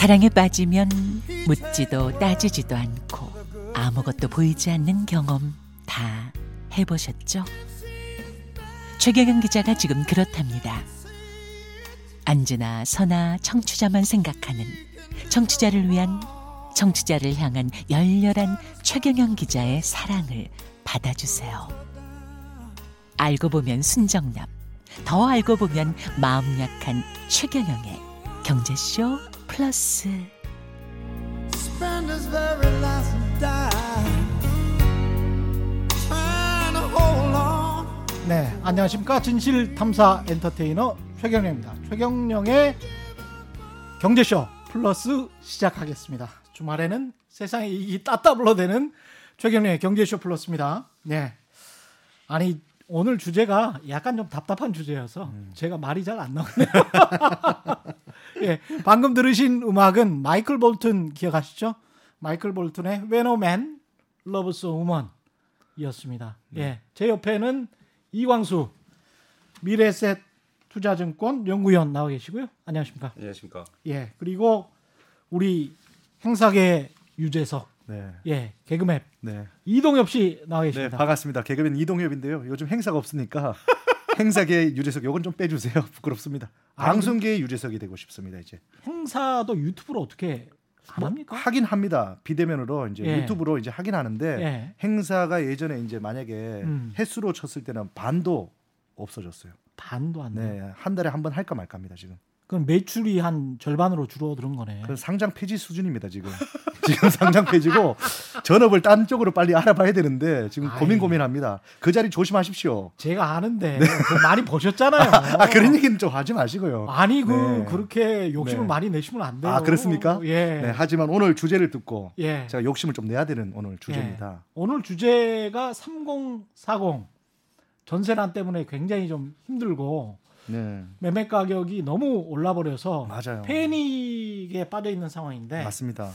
사랑에 빠지면 묻지도 따지지도 않고 아무것도 보이지 않는 경험 다 해보셨죠? 최경영 기자가 지금 그렇답니다. 안지나 서나 청취자만 생각하는 청취자를 위한 청취자를 향한 열렬한 최경영 기자의 사랑을 받아주세요. 알고 보면 순정남, 더 알고 보면 마음 약한 최경영의 경제쇼 플러스. 네, 안녕하십니까. 진실 탐사 엔터테이너 최경영입니다. 최경영의 경제쇼 플러스 시작하겠습니다. 주말에는 세상에 이익이 따따블로 되는 최경영의 경제쇼 플러스입니다. 네. 아니, 오늘 주제가 약간 좀 답답한 주제여서 제가 말이 잘 안 나오네요. 예, 방금 들으신 음악은 마이클 볼튼 기억하시죠? 마이클 볼튼의 When a Man Loves a Woman 이었습니다. 예, 제 옆에는 이광수 미래셋 투자증권 연구위원 나와 계시고요. 안녕하십니까? 안녕하십니까. 예, 그리고 우리 행사계 유재석, 네. 예, 개그맨 네. 이동엽 씨 나와 네, 계십니다. 반갑습니다. 개그맨 이동엽인데요. 요즘 행사가 없으니까 행사계 유재석 요건 좀 빼주세요. 부끄럽습니다. 방송계의 유재석이 되고 싶습니다. 이제 행사도 유튜브로 어떻게 안 합니까? 하긴 합니다. 비대면으로 이제 예. 유튜브로 이제 하긴 하는데 예. 행사가 예전에 이제 만약에 음. 횟수로 쳤을 때는 반도 없어졌어요. 반도 안 돼. 네, 한 달에 한 번 할까 말까입니다 지금. 그럼 매출이 한 절반으로 줄어드는 거네. 그 상장 폐지 수준입니다 지금. 지금 상장 폐지고 전업을 딴 쪽으로 빨리 알아봐야 되는데 지금 고민 아이. 고민합니다. 그 자리 조심하십시오. 제가 아는데 그 많이 버셨잖아요. 아 그런 얘기는 좀 하지 마시고요. 아니 그 네. 그렇게 욕심을 네. 많이 내시면 안 돼요. 아 그렇습니까? 예. 네, 하지만 오늘 주제를 듣고 예. 제가 욕심을 좀 내야 되는 오늘 주제입니다. 오늘 주제가 3040 전세난 때문에 굉장히 좀 힘들고 네, 매매 가격이 너무 올라 버려서 맞아요. 패닉에 빠져 있는 상황인데 맞습니다.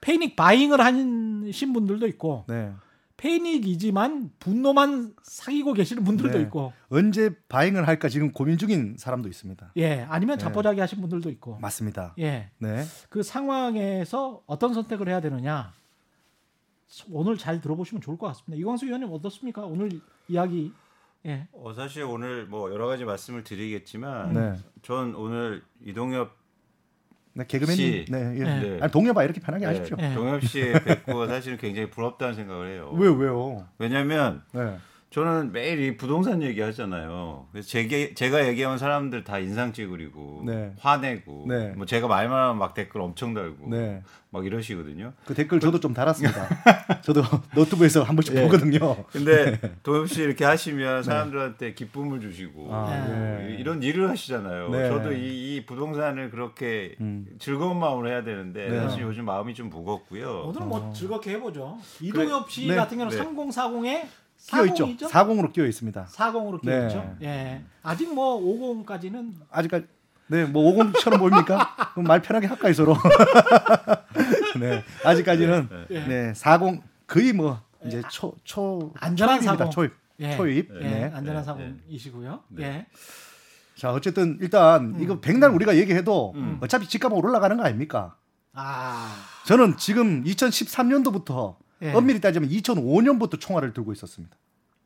패닉 바잉을 하신 분들도 있고 네, 패닉이지만 분노만 사귀고 계시는 분들도 네. 있고 언제 바잉을 할까 지금 고민 중인 사람도 있습니다. 예 아니면 네. 자포자기 하신 분들도 있고 맞습니다. 예 네, 그 상황에서 어떤 선택을 해야 되느냐 오늘 잘 들어보시면 좋을 것 같습니다. 이광수 의원님 어떻습니까? 오늘 이야기 예 어, 사실 오늘 뭐 여러 가지 말씀을 드리겠지만 네, 전 오늘 이동엽 네 개그맨, 씨. 네, 예. 네. 아니, 동료봐 이렇게 편하게 네, 하십시오. 네. 동엽 씨 뵙고 사실은 굉장히 부럽다는 생각을 해요. 왜요, 왜요? 왜냐면 네, 저는 매일 이 부동산 얘기 하잖아요. 그래서 제게, 제가 얘기하는 사람들 다 인상 찌그리고 네. 화내고 네. 뭐 제가 말만 하면 막 댓글 엄청 달고 네. 막 이러시거든요. 그 댓글 저도 좀 달았습니다. 저도 노트북에서 한 번씩 예. 보거든요. 근데 동엽 씨 이렇게 하시면 사람들한테 기쁨을 주시고 네. 아, 뭐 예. 이런 일을 하시잖아요. 네. 저도 이, 이 부동산을 그렇게 음. 즐거운 마음으로 해야 되는데 네. 사실 요즘 마음이 좀 무겁고요. 오늘은 뭐 즐겁게 해보죠. 이동엽 씨 네. 같은 경우는 네. 3040에 끼어 있죠. 40이죠? 40으로 끼어 있습니다. 40으로 끼어 네. 있죠. 예. 아직 뭐 50까지는 아직까지 네, 뭐 50처럼 보입니까? 그럼 말 편하게 할까요, 서로? 네, 아직까지는 네. 네, 40 거의 뭐 이제 초, 초 안전한. 사고. 초입. 예. 초입. 예. 네. 안전한 네. 사고이시고요. 네. 예. 자, 어쨌든 일단 음. 이거 백날 우리가 얘기해도 어차피 집값은 올라가는 거 아닙니까? 아. 저는 지금 2013년도부터 예. 엄밀히 따지면 2005년부터 총알을 들고 있었습니다.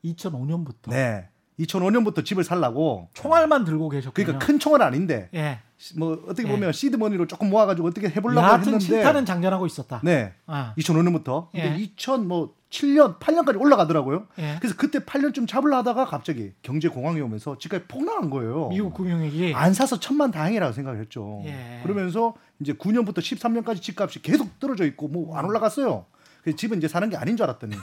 2005년부터 네. 2005년부터 집을 살라고 총알만 들고 계셨군요. 그러니까 큰 총알 아닌데 예. 뭐 어떻게 예. 보면 시드 머니로 조금 모아 가지고 어떻게 해 보려고 여하튼 했는데 실타는 장전하고 있었다. 네 아. 2005년부터 예. 근데 2000뭐 7년 8년까지 올라가더라고요. 예. 그래서 그때 8년쯤 잡으려 하다가 갑자기 경제 공황이 오면서 집값이 폭락한 거예요. 미국 금융위기. 안 사서 천만 다행이라고 생각을 했죠. 예. 그러면서 이제 9년부터 13년까지 집값이 계속 떨어져 있고 뭐 음. 안 올라갔어요. 그래서 집은 이제 사는 게 아닌 줄 알았더니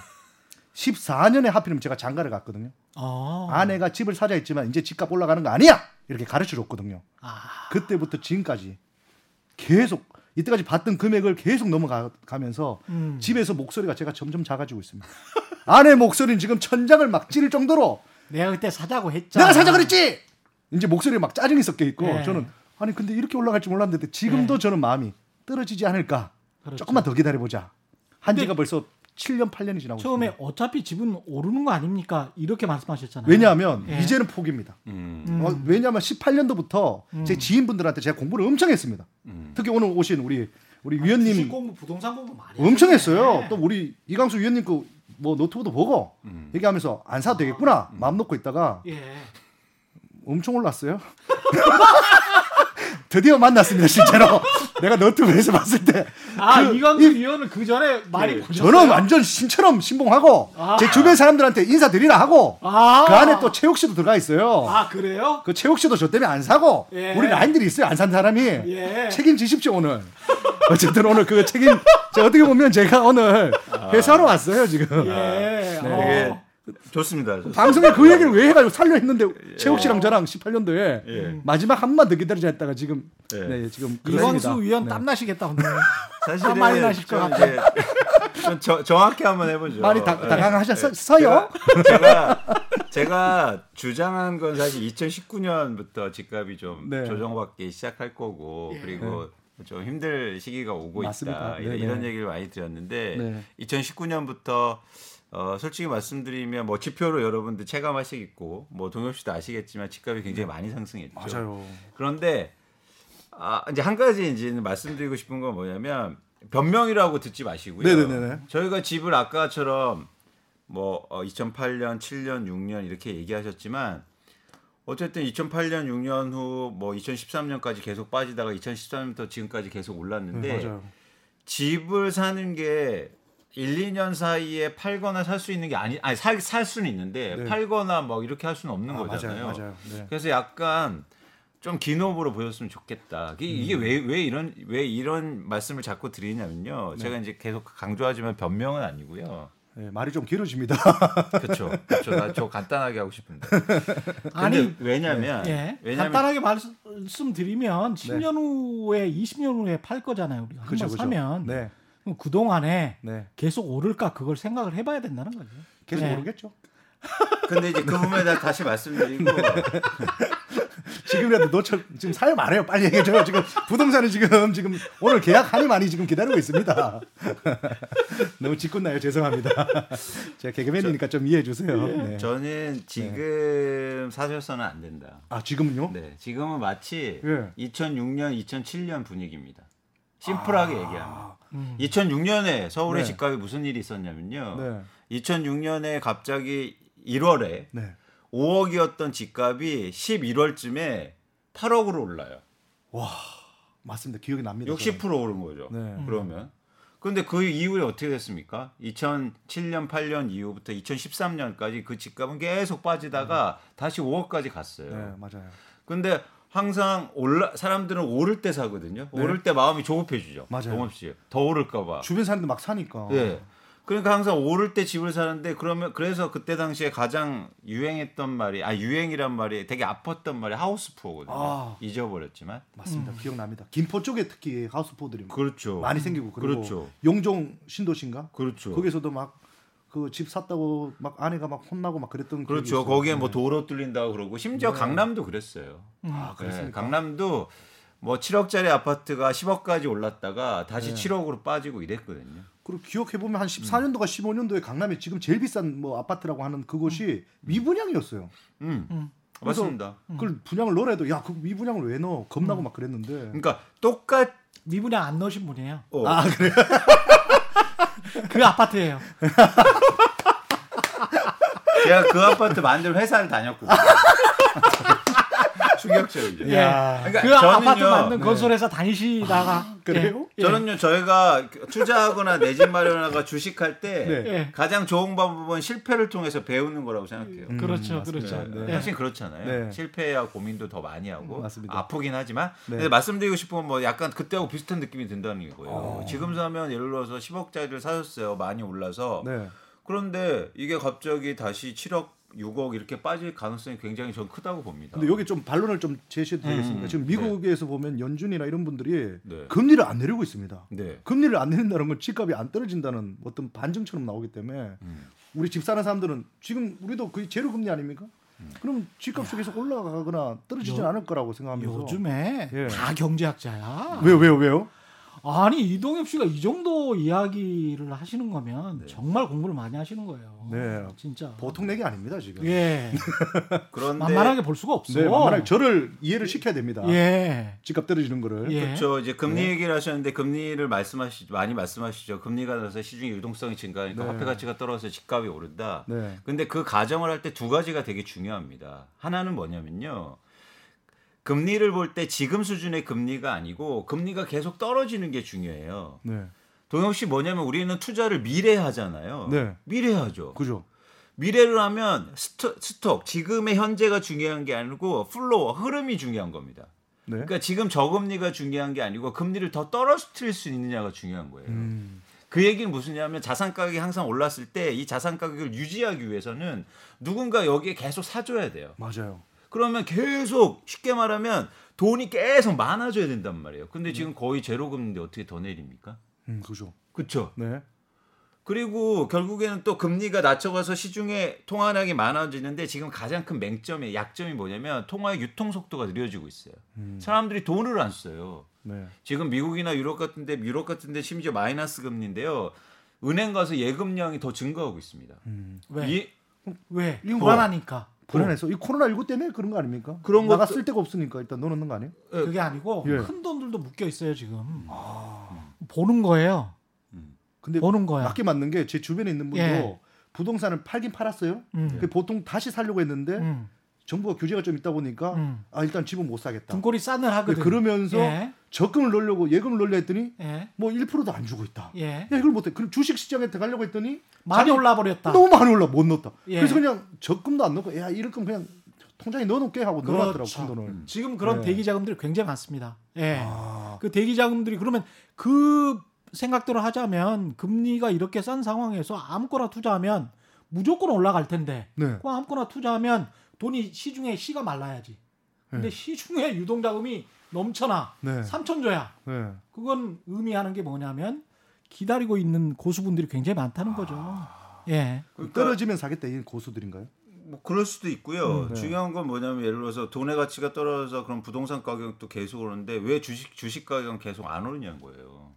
14년에 하필이면 제가 장가를 갔거든요. 어. 아내가 집을 사자 했지만 이제 집값 올라가는 거 아니야 이렇게 가르쳐 줬거든요. 아. 그때부터 지금까지 계속 이때까지 받던 금액을 계속 넘어가면서 음. 집에서 목소리가 제가 점점 작아지고 있습니다. 아내 목소리는 지금 천장을 막 찌를 정도로 내가 그때 사자고 했잖아. 내가 사자 그랬지. 이제 목소리에 막 짜증이 섞여 있고 예. 저는 아니 근데 이렇게 올라갈 줄 몰랐는데 지금도 저는 마음이 떨어지지 않을까. 그렇죠. 조금만 더 기다려 보자. 한 지가 벌써 7년 8년이 지나고 처음에 있습니다. 어차피 집은 오르는 거 아닙니까? 이렇게 말씀하셨잖아요. 왜냐하면 예. 이제는 포기입니다. 음. 음. 어, 왜냐하면 18년도부터 음. 제 지인분들한테 제가 공부를 엄청 했습니다. 음. 특히 오늘 오신 우리 우리 주식 위원님 공부, 부동산 공부 많이 엄청. 했어요. 또 우리 이강수 위원님 그 뭐 노트북도 보고 음. 얘기하면서 안 사도 되겠구나 마음 놓고 있다가 예. 엄청 올랐어요. 드디어 만났습니다, 실제로. 내가 너튜브에서 봤을 때. 아 그 이광수 의원은 그 전에 많이 네. 보셨어요? 저는 완전 신처럼 신봉하고 아. 제 주변 사람들한테 인사드리라 하고 아. 그 안에 또 최욱 씨도 들어가 있어요. 아 그래요? 그 최욱 씨도 저 때문에 안 사고 예. 우리 라인들이 있어요. 안 산 사람이 예. 책임지십시오 오늘. 어쨌든 오늘 그 책임 저 어떻게 보면 제가 오늘 회사로 왔어요 지금. 예. 네. 어. 좋습니다. 좋습니다. 방송에 그 얘기를 왜 해가지고 살려 했는데 최욱 씨랑 저랑 18년도에 예. 마지막 한 번만 더 기다리자 했다가 지금 예. 네, 지금 이광수. 의원 네. 땀 나시겠다 오늘. 사실은 많이 나실 것 같아요. 좀 저- 정확히 한번 해보죠. 많이 다- 예. 당황하셨어요? 제가, 제가 제가 주장한 건 사실 2019년부터 집값이 좀 네. 조정받기 시작할 거고 예. 그리고 좀 힘들 시기가 오고 맞습니다. 있다 이런, 네네. 이런 얘기를 많이 드렸는데 네. 2019년부터 어, 솔직히 말씀드리면 뭐 지표로 여러분들 체감하시겠고 뭐 동엽 씨도 아시겠지만 집값이 굉장히 많이 상승했죠. 맞아요. 그런데 아, 이제 한 가지 이제 말씀드리고 싶은 건 뭐냐면 변명이라고 듣지 마시고요. 네네네네. 저희가 집을 아까처럼 뭐 어, 2008년, 7년, 6년 이렇게 얘기하셨지만 어쨌든 2008년, 6년 후 뭐 2013년까지 계속 빠지다가 2013년부터 지금까지 계속 올랐는데 네. 집을 사는 게 1, 2년 사이에 팔거나 살 수 있는 게 아니 아니 살, 살 수는 있는데 네. 팔거나 뭐 이렇게 할 수는 없는 아, 거잖아요. 맞아요, 맞아요. 네. 그래서 약간 좀 기노브로 보였으면 좋겠다. 이게, 이게 왜, 왜 이런 왜 이런 말씀을 자꾸 드리냐면요. 제가 이제 계속 강조하지만 변명은 아니고요. 네, 말이 좀 길어집니다. 그렇죠. 그렇죠. 나저 간단하게 하고 싶은데. 아니 왜냐면 예. 왜냐면 간단하게 말씀드리면 10년 후에 20년 후에 팔 거잖아요. 우리가 한번. 사면 네, 그 동안에 네. 계속 오를까 그걸 생각을 해봐야 된다는 거죠. 계속 네. 모르겠죠. 근데 이제 그 부분에 대해 다시 말씀드리고 지금이라도 너처 지금 사연 말해요. 빨리 얘기해줘요. 지금 부동산을 지금 지금 오늘 계약 한이 많이 지금 기다리고 있습니다. 너무 짓궂나요? 죄송합니다. 제가 개그맨이니까 좀 이해해 주세요. 네. 저는 지금 사셔서는 안 된다. 아 지금은요? 네, 지금은 마치 예. 2006년, 2007년 분위기입니다. 심플하게 얘기하면. 음. 2006년에 서울의 네. 집값이 무슨 일이 있었냐면요. 네. 2006년에 갑자기 1월에 네. 5억이었던 집값이 11월쯤에 8억으로 올라요. 맞습니다. 기억이 납니다. 60% 오른 거죠. 네. 그러면. 근데 그 이후에 어떻게 됐습니까? 2007년, 8년 이후부터 2013년까지 그 집값은 계속 빠지다가 다시 5억까지 갔어요. 네, 맞아요. 근데 항상 올라 사람들은 오를 때 사거든요. 네. 오를 때 마음이 조급해지죠. 맞아요. 동업 씨. 더 오를까 봐. 주변 사람들 막 사니까. 예. 그러니까 항상 오를 때 집을 사는데 그러면 그래서 그때 당시에 가장 유행했던 말이 아 유행이란 말이 되게 아팠던 말이 하우스푸어거든요. 아. 잊어버렸지만. 맞습니다. 기억납니다. 김포 쪽에 특히 하우스포들이 그렇죠. 많이 생기고 그리고 그렇죠. 용종 신도시인가? 그렇죠. 거기서도 막 그 집 샀다고 막 아내가 막 혼나고 막 그랬던 그렇죠. 거기에 뭐 네. 도로 뚫린다 고 그러고 심지어 강남도 그랬어요. 아, 네, 그렇습니까? 강남도 뭐 7억짜리 아파트가 10억까지 올랐다가 다시 네. 7억으로 빠지고 이랬거든요. 그리고 기억해 보면 한 14년도가 15년도에 강남에 지금 제일 비싼 뭐 아파트라고 하는 그곳이 미분양이었어요. 음. 음. 맞습니다. 그걸 분양을 넣으래도 야 그 미분양을 왜 넣어? 겁나고 음. 막 그랬는데. 그러니까 똑같 미분양 안 넣으신 분이에요. 어, 아 그래. 그 아파트예요. 제가 그 아파트 만들 회사를 다녔거든요. 충격적이죠. 예. 야. 그러니까 그 아파트 만든 네. 건설회사 다니시다가 그래요? 예. 저는요 저희가 투자하거나 내 집 마련하거나 주식할 때 네. 예. 가장 좋은 방법은 실패를 통해서 배우는 거라고 생각해요. 음, 그렇죠, 맞습니다. 그렇죠. 네. 네. 사실 그렇잖아요. 네. 실패야 고민도 더 많이 하고 음, 맞습니다. 아프긴 하지만 네. 근데 말씀드리고 싶은 건 뭐 약간 그때하고 비슷한 느낌이 든다는 아. 거예요. 지금 사면 예를 들어서 10억짜리를 사셨어요. 많이 올라서 네. 그런데 이게 갑자기 다시 7억, 6억 이렇게 빠질 가능성이 굉장히 전 크다고 봅니다. 근데 여기 좀 반론을 좀 제시해도 되겠습니까? 음, 지금 미국에서 보면 연준이나 이런 분들이 네. 금리를 안 내리고 있습니다. 네. 금리를 안 내린다는 건 집값이 안 떨어진다는 어떤 반증처럼 나오기 때문에 음. 우리 집 사는 사람들은 지금 우리도 거의 제로 금리 아닙니까? 음. 그럼 집값이 계속 올라가거나 떨어지진 요- 않을 거라고 생각하면서 요즘에 예. 다 경제학자야. 왜요 왜요 왜요? 아니 이동엽 씨가 이 정도 이야기를 하시는 거면 네. 정말 공부를 많이 하시는 거예요. 네. 진짜. 보통 내기 아닙니다 지금. 예. 그런데 만만하게 볼 수가 없어. 네, 만만하게 저를 이해를 시켜야 됩니다. 예. 집값 떨어지는 거를. 예. 그렇죠. 이제 금리 네. 얘기를 하셨는데 금리를 말씀하시 많이 말씀하시죠. 금리가 나서 시중의 유동성이 증가하니까 네. 화폐 가치가 떨어져서 집값이 오른다. 네. 근데 그 가정을 할 때 두 가지가 되게 중요합니다. 하나는 뭐냐면요. 금리를 볼 때 지금 수준의 금리가 아니고 금리가 계속 떨어지는 게 중요해요. 네. 동영 씨 뭐냐면 우리는 투자를 미래 하잖아요. 네. 미래 하죠. 그죠. 미래를 하면 스토, stock 지금의 현재가 중요한 게 아니고 flow 흐름이 중요한 겁니다. 네. 그러니까 지금 저금리가 중요한 게 아니고 금리를 더 떨어뜨릴 수 있느냐가 중요한 거예요. 음. 그 얘기는 무슨냐면 자산 가격이 항상 올랐을 때 이 자산 가격을 유지하기 위해서는 누군가 여기에 계속 사줘야 돼요. 맞아요. 그러면 계속 쉽게 말하면 돈이 계속 많아져야 된단 말이에요. 근데 지금 거의 제로 금리인데 어떻게 더 내립니까? 음, 그죠. 그렇죠. 네. 그리고 결국에는 또 금리가 낮춰가서 시중에 통화량이 많아지는데 지금 가장 큰 맹점이 약점이 뭐냐면 통화의 유통 속도가 느려지고 있어요. 음. 사람들이 돈을 안 써요. 네. 지금 미국이나 유럽 같은데 유럽 같은데 심지어 마이너스 금리인데요. 은행 가서 예금량이 더 증가하고 있습니다. 음. 왜? 이, 왜? 이거 불안하니까. 불안해서 이 코로나 19 때문에 그런 거 아닙니까? 그런 나가 것도- 쓸 데가 없으니까 일단 넣어놓는 거 아니에요? 그게 아니고 예. 큰 돈들도 묶여 있어요 지금. 아. 보는 거예요. 근데 보는 거야. 맞게 맞는 게 제 주변에 있는 분도 예. 부동산을 팔긴 팔았어요. 음. 그 보통 다시 살려고 했는데 음. 정부가 규제가 좀 있다 보니까 음. 아 일단 집은 못 사겠다. 등골이 싸늘 하거든. 그러면서 예. 적금을 넣으려고 예금을 넣으려 했더니 예. 뭐 1%도 안 주고 있다. 예. 야 이걸 못해. 그럼 주식 시장에 들어가려고 했더니 많이 자기 올라 버렸다. 너무 많이 올라 못 넣었다. 예. 그래서 그냥 적금도 안 넣고 야 이럴 거면 그냥 통장에 넣어놓게 하고 넣어놨더라고 그렇죠. 큰 돈을. 음. 지금 그런 네. 대기 자금들이 굉장히 많습니다. 예. 아, 그 대기 자금들이 그러면 그 생각대로 하자면 금리가 이렇게 싼 상황에서 아무거나 투자하면 무조건 올라갈 텐데 네. 그 아무거나 투자하면 돈이 시중에 시가 말라야지. 근데 네. 시중에 유동 자금이 넘쳐나 네. 3천 조야. 네. 그건 의미하는 게 뭐냐면 기다리고 있는 고수분들이 굉장히 많다는 거죠. 예. 그러니까 떨어지면 사겠다 이 고수들인가요? 뭐 그럴 수도 있고요. 음, 네. 중요한 건 뭐냐면 예를 들어서 돈의 가치가 떨어져서 그럼 부동산 가격도 계속 오르는데 왜 주식 주식 가격은 계속 안 오르냐는 거예요.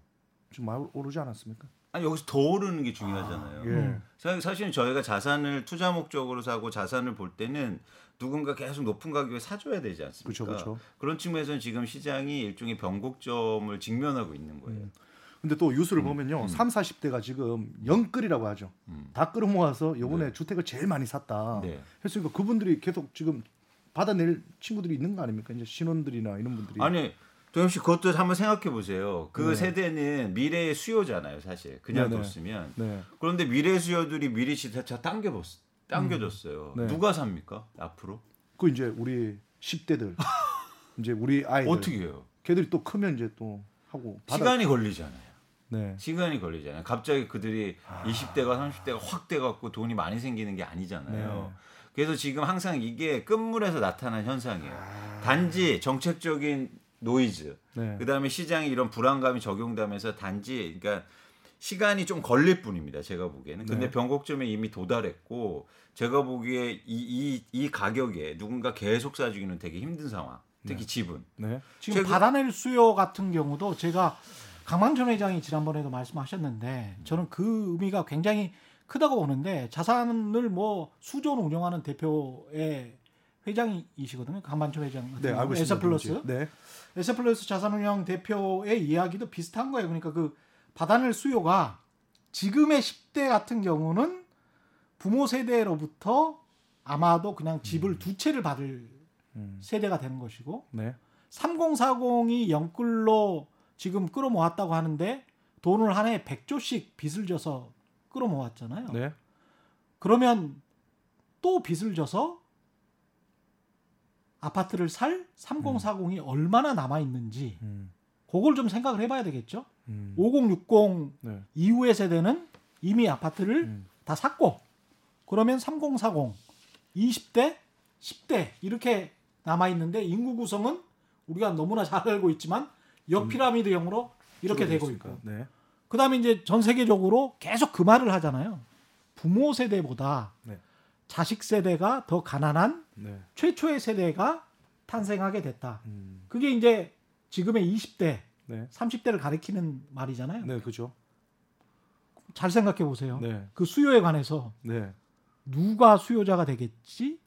좀 많이 오르지 않았습니까? 아니 여기서 더 오르는 게 중요하잖아요. 예. 음. 사- 사실은 저희가 자산을 투자 목적으로 사고 자산을 볼 때는 누군가 계속 높은 가격에 사줘야 되지 않습니까? 그렇죠, 그렇죠. 런 측면에서는 지금 시장이 일종의 변곡점을 직면하고 있는 거예요. 음. 근데 또 뉴스를 음, 보면요, 음. 3, 40대가 지금 영끌이라고 하죠. 음. 다 끌어모아서 요번에 네. 주택을 제일 많이 샀다. 네. 했으니까 그분들이 계속 지금 받아낼 친구들이 있는 거 아닙니까? 이제 신혼들이나 이런 분들이. 아니 도영 씨 그것도 한번 생각해 보세요. 그 네. 세대는 미래의 수요잖아요, 사실. 그냥 네네. 뒀으면. 네. 그런데 미래 수요들이 미리 시대차 당겨 당겨줬어요. 네. 누가 삽니까? 앞으로? 그 이제 우리 10대들 이제 우리 아이들 어떻게 해요? 걔들이 또 크면 이제 또 하고 시간이 걸리잖아요. 네. 시간이 걸리잖아요. 갑자기 그들이 아. 20대가 30대가 확 돼 갖고 돈이 많이 생기는 게 아니잖아요. 네. 그래서 지금 항상 이게 끝물에서 나타난 현상이에요. 아. 단지 정책적인 노이즈, 네. 그다음에 시장에 이런 불안감이 적용되면서 단지 그러니까 시간이 좀 걸릴 뿐입니다. 제가 보기에는. 근데 네. 변곡점에 이미 도달했고 제가 보기에 이, 이, 이 가격에 누군가 계속 사주기는 되게 힘든 상황. 특히 집은. 네. 지금 최근- 받아낼 수요 같은 경우도 제가 강만전 회장이 지난번에도 말씀하셨는데 저는 그 의미가 굉장히 크다고 보는데 자산을 뭐 수조는 운영하는 대표의 회장이시거든요. 강만천 회장. 같은 네. 알고 있습니다. 에서플러스. 누군지. 네. 에서플러스 자산운용 대표의 이야기도 비슷한 거예요. 그러니까 그 받아낼 수요가 지금의 10대 같은 경우는 부모 세대로부터 아마도 그냥 집을 두 채를 받을 음. 세대가 되는 것이고 네. 3040이 영끌로 지금 끌어모았다고 하는데 돈을 한해 100조씩 빚을 져서 끌어모았잖아요. 네. 그러면 또 빚을 져서 아파트를 살 3040이 얼마나 남아 있는지 음. 그걸 좀 생각을 해봐야 되겠죠. 음. 5060 네. 이후의 세대는 이미 아파트를 음. 다 샀고 그러면 3040 20대 10대 이렇게 남아 있는데 인구 구성은 우리가 너무나 잘 알고 있지만 역피라미드형으로 이렇게 되고. 있고 네. 그다음에 이제 전 세계적으로 계속 그 말을 하잖아요. 부모 세대보다 네. 자식 세대가 더 가난한 네. 최초의 세대가 탄생하게 됐다. 음. 그게 이제 지금의 20대 네. 30대를 가리키는 말이잖아요. 네, 그죠. 잘 생각해 보세요. 네. 그 수요에 관해서 네. 누가 수요자가 되겠지?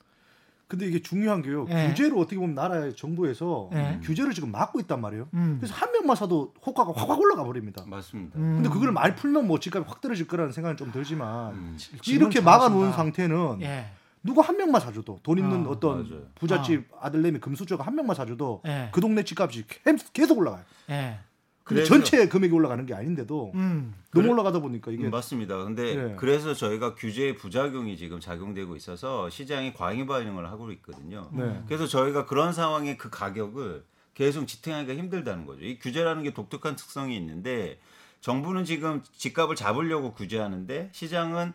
근데 이게 중요한 게요. 예. 규제를 어떻게 보면 나라의 정부에서 예. 규제를 지금 막고 있단 말이에요. 음. 그래서 한 명만 사도 호가가 확확 올라가 버립니다. 맞습니다. 음. 근데 그걸 많이 풀면 뭐 집값이 확 떨어질 거라는 생각은 좀 들지만 음. 이렇게 잘하신다. 막아 놓은 상태는 예. 누구 한 명만 사줘도 돈 있는 아, 어떤 맞아요. 부잣집 아들내미 금수저가 한 명만 사줘도 예. 그 동네 집값이 계- 계속 올라가요. 예. 근데 그래서- 전체 금액이 올라가는 게 아닌데도 음. 너무 그래- 올라가다 보니까 이게 음, 맞습니다. 근데 예. 그래서 저희가 규제의 부작용이 지금 작용되고 있어서 시장이 과잉 반응을 하고 있거든요. 네. 그래서 저희가 그런 상황에 그 가격을 계속 지탱하기가 힘들다는 거죠. 이 규제라는 게 독특한 특성이 있는데 정부는 지금 집값을 잡으려고 규제하는데 시장은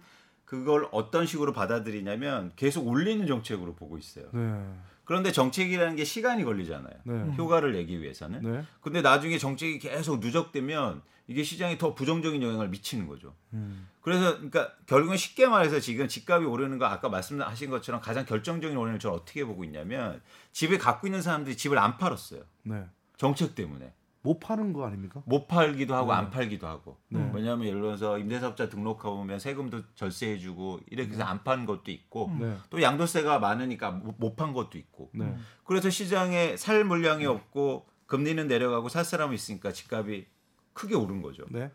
그걸 어떤 식으로 받아들이냐면 계속 올리는 정책으로 보고 있어요. 네. 그런데 정책이라는 게 시간이 걸리잖아요. 네. 효과를 내기 위해서는. 네. 근데 나중에 정책이 계속 누적되면 이게 시장에 더 부정적인 영향을 미치는 거죠. 음. 그래서 그러니까 결국은 쉽게 말해서 지금 집값이 오르는 거 아까 말씀하신 것처럼 가장 결정적인 원인을 저는 어떻게 보고 있냐면 집을 갖고 있는 사람들이 집을 안 팔았어요. 네. 정책 때문에. 못 파는 거 아닙니까? 못 팔기도 하고 네. 안 팔기도 하고. 네. 왜냐하면 예를 들어서 임대사업자 등록하고 보면 세금도 절세해주고 이렇게 해서 안 파는 것도 있고 네. 또 양도세가 많으니까 못 판 것도 있고. 네. 그래서 시장에 살 물량이 없고 금리는 내려가고 살 사람이 있으니까 집값이 크게 오른 거죠. 네.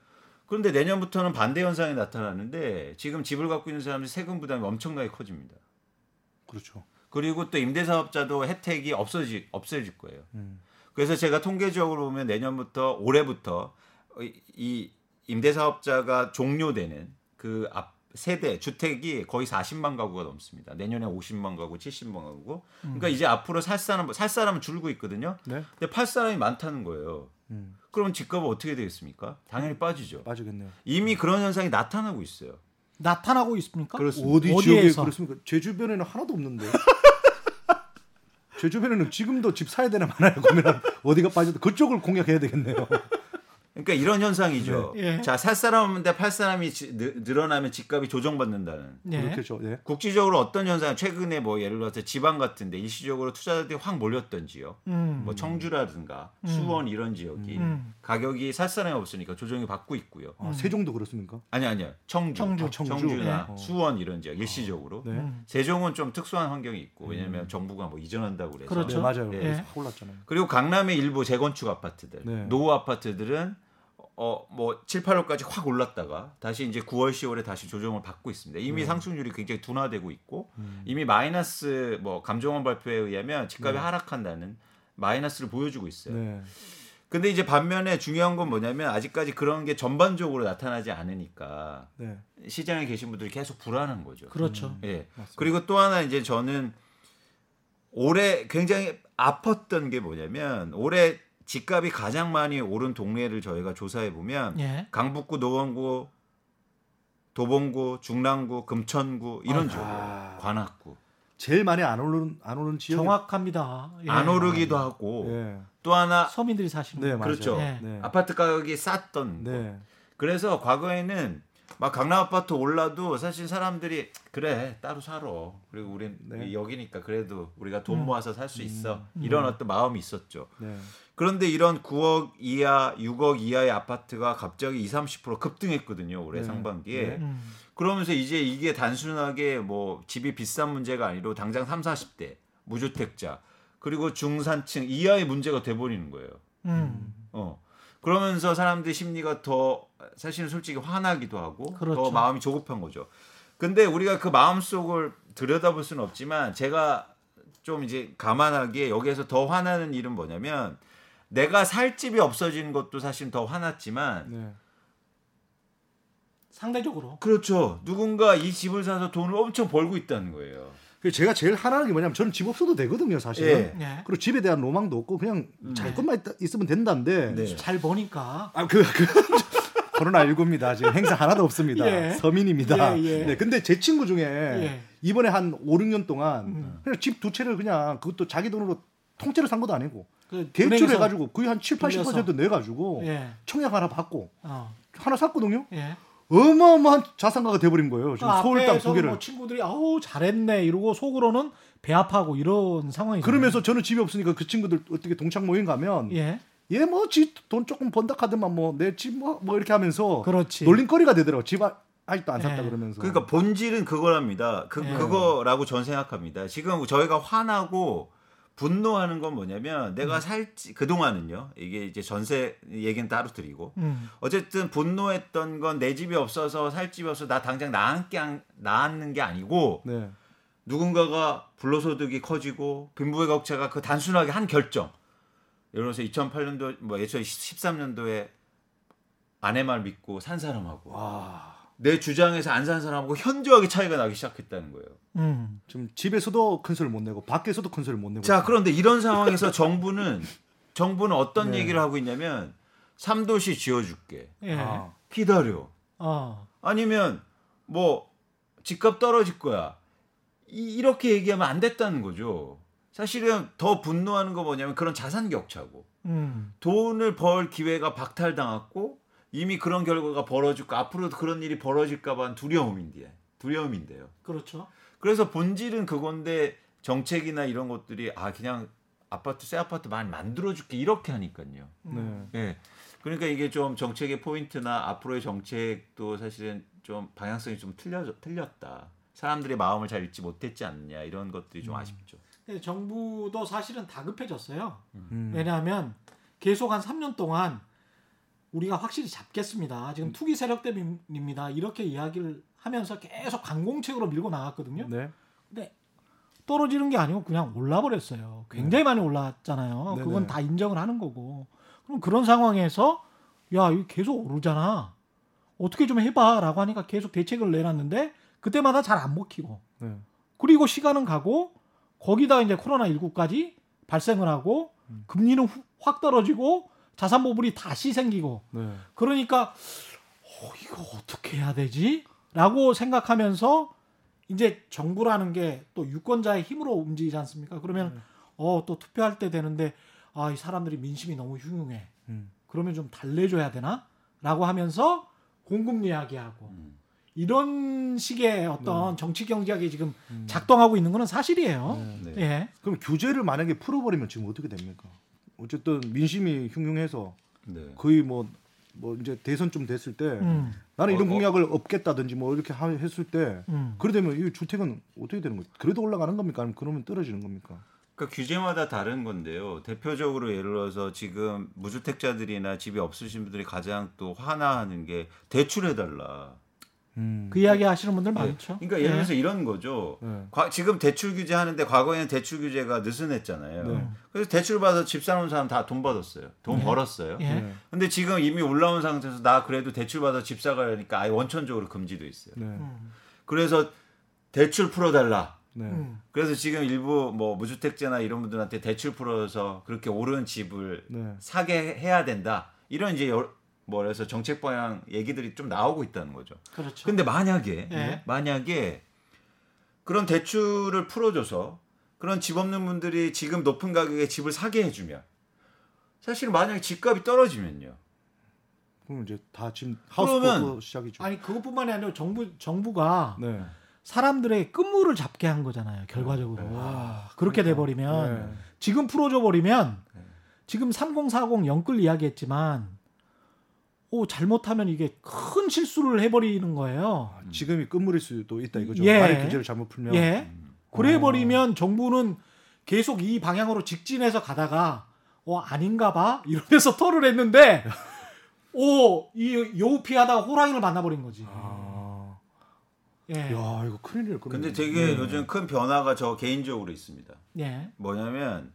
그런데 내년부터는 반대 현상이 나타나는데 지금 집을 갖고 있는 사람들이 세금 부담이 엄청나게 커집니다. 그렇죠. 그리고 또 임대사업자도 혜택이 없어지 없어질 거예요. 음. 그래서 제가 통계적으로 보면 내년부터 올해부터 이- 이 임대사업자가 종료되는 그 앞 세대 주택이 거의 40만 가구가 넘습니다. 내년에 50만 가구, 70만 가구. 그러니까 이제 앞으로 살 사람 살 사람은 줄고 있거든요. 네. 근데 팔 사람이 많다는 거예요. 음. 그럼 집값은 어떻게 되겠습니까? 당연히 빠지죠. 빠지겠네요. 이미 그런 현상이 나타나고 있어요. 나타나고 있습니까? 그렇습니다. 어디 지역에 어디에서? 그렇습니까? 제 주변에는 하나도 없는데. 제 주변에는 지금도 집 사야 되나 말아야 고민한 어디가 빠져도 그쪽을 공략해야 되겠네요. 그러니까 이런 현상이죠. 네. 예. 자, 살 사람 없는데 팔 사람이 지- 느- 늘어나면 집값이 조정받는다는. 예. 그렇겠죠. 네. 국지적으로 어떤 현상 최근에 뭐 예를 들어서 지방 같은데 일시적으로 투자자들이 확 몰렸던 지역 음. 뭐 청주라든가 수원 이런 지역이 음. 가격이 살 사람이 없으니까 조정이 받고 있고요. 아, 세종도 그렇습니까? 아니 아니요. 청주, 청주. 아, 청주. 나 네. 수원 이런 지역 일시적으로. 네. 음. 세종은 좀 특수한 환경이 있고 왜냐하면 정부가 뭐 이전한다고 그래서. 그렇죠. 네, 맞아요. 예. 확 올랐잖아요. 그리고 강남의 일부 재건축 아파트들, 네. 노후 아파트들은 어뭐 7, 8월까지 확 올랐다가 다시 이제 9월, 10월에 다시 조정을 받고 있습니다. 네. 이미 상승률이 굉장히 둔화되고 있고 음. 이미 마이너스 뭐 감정원 발표에 의하면 집값이 네. 하락한다는 마이너스를 보여주고 있어요. 네. 근데 이제 반면에 중요한 건 뭐냐면 아직까지 그런 게 전반적으로 나타나지 않으니까 네. 시장에 계신 분들이 계속 불안한 거죠. 그렇죠. 예. 맞습니다. 그리고 또 하나 이제 저는 올해 굉장히 아팠던 게 뭐냐면 올해 집값이 가장 많이 오른 동네를 저희가 조사해 보면 예. 강북구, 노원구, 도봉구, 중랑구, 금천구 이런 아. 지역이에요. 관악구. 제일 많이 안 오르는 안 오르는 지역. 정확합니다. 예. 안 오르기도 하고 예. 또 하나 서민들이 사시는 네. 그렇죠. 네. 네. 아파트 가격이 쌌던 곳. 네. 그래서 과거에는 막 강남 아파트 올라도 사실 사람들이 그래 따로 살아 그리고 우린 네. 여기니까 그래도 우리가 돈 음. 모아서 살수 있어 이런 어떤 마음이 있었죠. 네. 그런데 이런 9억 이하, 6억 이하의 아파트가 갑자기 20, 30% 급등했거든요 올해 네. 상반기에. 네. 음. 그러면서 이제 이게 단순하게 뭐 집이 비싼 문제가 아니라 당장 3, 40대 무주택자 그리고 중산층 이하의 문제가 돼 버리는 거예요. 음. 어. 그러면서 사람들 심리가 더 사실은 솔직히 화나기도 하고 그렇죠. 더 마음이 조급한 거죠. 근데 우리가 그 마음 속을 들여다볼 수는 없지만 제가 좀 이제 감안하기에 여기에서 더 화나는 일은 뭐냐면 내가 살 집이 없어지는 것도 사실 더 화났지만 네. 상대적으로 그렇죠. 누군가 이 집을 사서 돈을 엄청 벌고 있다는 거예요. 그래서 제가 제일 하나는 게 뭐냐면 저는 집 없어도 되거든요, 사실은. 예. 예. 그리고 집에 대한 로망도 없고 그냥 잘 것만 있다, 있으면 된다는데 네. 잘 보니까 아, 그, 그 코로나 19입니다. 지금 행사 하나도 없습니다. 예. 서민입니다. 예, 예. 네, 근데 제 친구 중에 예. 이번에 한 5, 6년 동안 음. 그냥 집 두 채를 그냥 그것도 자기 돈으로 통째로 산 것도 아니고 그 대출 해가지고 거의 한 7, 80% 빌려서. 내가지고 예. 청약 하나 받고 어. 하나 샀거든요. 예. 어마어마한 자산가가 돼버린 거예요. 지금 그 서울 땅 두 개를. 뭐 친구들이 아우 잘했네 이러고 속으로는 배 아파하고 이런 상황이 그러면서 저는 집이 없으니까 그 친구들 어떻게 동창 모임 가면 예. 얘 뭐지 돈 조금 번다 카드만 뭐 내 집 뭐 뭐 이렇게 하면서 그렇지. 놀림거리가 되더라고. 집 아, 아직도 안 샀다 예. 그러면서. 그러니까 본질은 그거랍니다. 그 예. 그거라고 전 생각합니다. 지금 저희가 화나고 분노하는 건 뭐냐면 음. 내가 살지 그 동안은요. 이게 이제 전세 얘기는 따로 드리고 음. 어쨌든 분노했던 건 내 집이 없어서 살 집이 없어 나 당장 나앉게 한- 나앉는 게 아니고 네. 누군가가 불로소득이 커지고 빈부의 격차가 그 단순하게 한 결정. 예를 들어서 2008년도 뭐 2013년도에 아내 말 믿고 산 사람하고 와. 내 주장에서 안 산 사람하고 현저하게 차이가 나기 시작했다는 거예요. 음. 지금 집에서도 큰 소리를 못 내고 밖에서도 큰 소리를 못 내고. 자, 그런데 이런 상황에서 정부는 정부는 어떤 네. 얘기를 하고 있냐면 삼도시 지어줄게. 예. 아. 기다려. 어. 아니면 뭐 집값 떨어질 거야. 이, 이렇게 얘기하면 안 됐다는 거죠. 사실은 더 분노하는 거 뭐냐면 그런 자산 격차고 음. 돈을 벌 기회가 박탈당했고 이미 그런 결과가 벌어질고 앞으로도 그런 일이 벌어질까봐 두려움인데 두려움인데요. 그렇죠. 그래서 본질은 그건데 정책이나 이런 것들이 아 그냥 아파트 새 아파트 많이 만들어줄게 이렇게 하니까요. 네. 예. 그러니까 이게 좀 정책의 포인트나 앞으로의 정책도 사실은 좀 방향성이 좀 틀려 틀렸다. 사람들의 마음을 잘 읽지 못했지 않느냐 이런 것들이 좀 아쉽죠. 근데 정부도 사실은 다급해졌어요. 음. 왜냐하면 계속 한 3년 동안 우리가 확실히 잡겠습니다. 지금 투기 세력 때문입니다. 이렇게 이야기를 하면서 계속 강공책으로 밀고 나갔거든요. 네. 근데 떨어지는 게 아니고 그냥 올라버렸어요. 굉장히 많이 올랐잖아요. 네네. 그건 다 인정을 하는 거고. 그럼 그런 상황에서 야, 이거 계속 오르잖아. 어떻게 좀 해봐라고 하니까 계속 대책을 내놨는데 그때마다 잘 안 먹히고. 네. 그리고 시간은 가고 거기다 이제 코로나 19까지 발생을 하고 음. 금리는 후- 확 떨어지고 자산 보불이 다시 생기고 네. 그러니까 어, 이거 어떻게 해야 되지? 라고 생각하면서 이제 정부라는 게 또 유권자의 힘으로 움직이지 않습니까? 그러면 어또 투표할 때 되는데 아 이 사람들이 민심이 너무 흉흉해. 음. 그러면 좀 달래줘야 되나? 라고 하면서 공급 이야기하고 음. 이런 식의 어떤 정치 경제학이 지금 음. 작동하고 있는 거는 사실이에요. 네. 네. 예. 그럼 규제를 만약에 풀어버리면 지금 어떻게 됩니까? 어쨌든 민심이 흉흉해서 네. 거의 뭐, 뭐 이제 대선 좀 됐을 때 음, 나는 이런 어, 어. 공약을 없겠다든지 뭐 이렇게 하- 했을 때 음. 그래 되면 이 주택은 어떻게 되는 거죠? 그래도 올라가는 겁니까? 아니면 그러면 떨어지는 겁니까? 그러니까 규제마다 다른 건데요. 대표적으로 예를 들어서 지금 무주택자들이나 집이 없으신 분들이 가장 또 화나하는 게 대출해달라. 음. 그 이야기 하시는 분들 네. 많죠. 그러니까 예를 예. 들어서 이런 거죠. 네. 과- 지금 대출 규제 하는데 과거에는 대출 규제가 느슨했잖아요. 네. 그래서 대출 받아서 집 사는 사람 다 돈 받았어요. 돈 네. 벌었어요. 예. 네. 근데 지금 이미 올라온 상태에서 나 그래도 대출 받아 집 사가려니까 아예 원천적으로 금지돼 있어요. 네. 음. 그래서 대출 풀어달라. 네. 음. 그래서 지금 일부 뭐 무주택자나 이런 분들한테 대출 풀어서 그렇게 오른 집을 네. 사게 해야 된다. 이런 이제 여- 뭐래서 정책 방향 얘기들이 좀 나오고 있다는 거죠. 그렇죠. 근데 만약에 예. 만약에 그런 대출을 풀어줘서 그런 집 없는 분들이 지금 높은 가격에 집을 사게 해주면 사실 만약에 집값이 떨어지면요. 그럼 이제 다 지금 하우스포크 시작이죠. 아니 그것뿐만이 아니라 정부 정부가 네. 사람들의 끝물을 잡게 한 거잖아요. 결과적으로 그렇게 돼 버리면 네. 지금 풀어줘 버리면 지금 3040 영끌 이야기했지만 오 잘못하면 이게 큰 실수를 해버리는 거예요. 아, 지금이 끝물일 수도 있다 이거죠. 예. 만약 규제를 잘못 풀면. 예. 그래 버리면 정부는 계속 이 방향으로 직진해서 가다가 어 아닌가 봐 이러면서 털을 했는데 오이 여우피하다가 호랑이를 만나버린 거지. 아. 예. 야 이거. 그러면. 근데 되게 네. 요즘 큰 변화가 저 개인적으로 있습니다. 예. 뭐냐면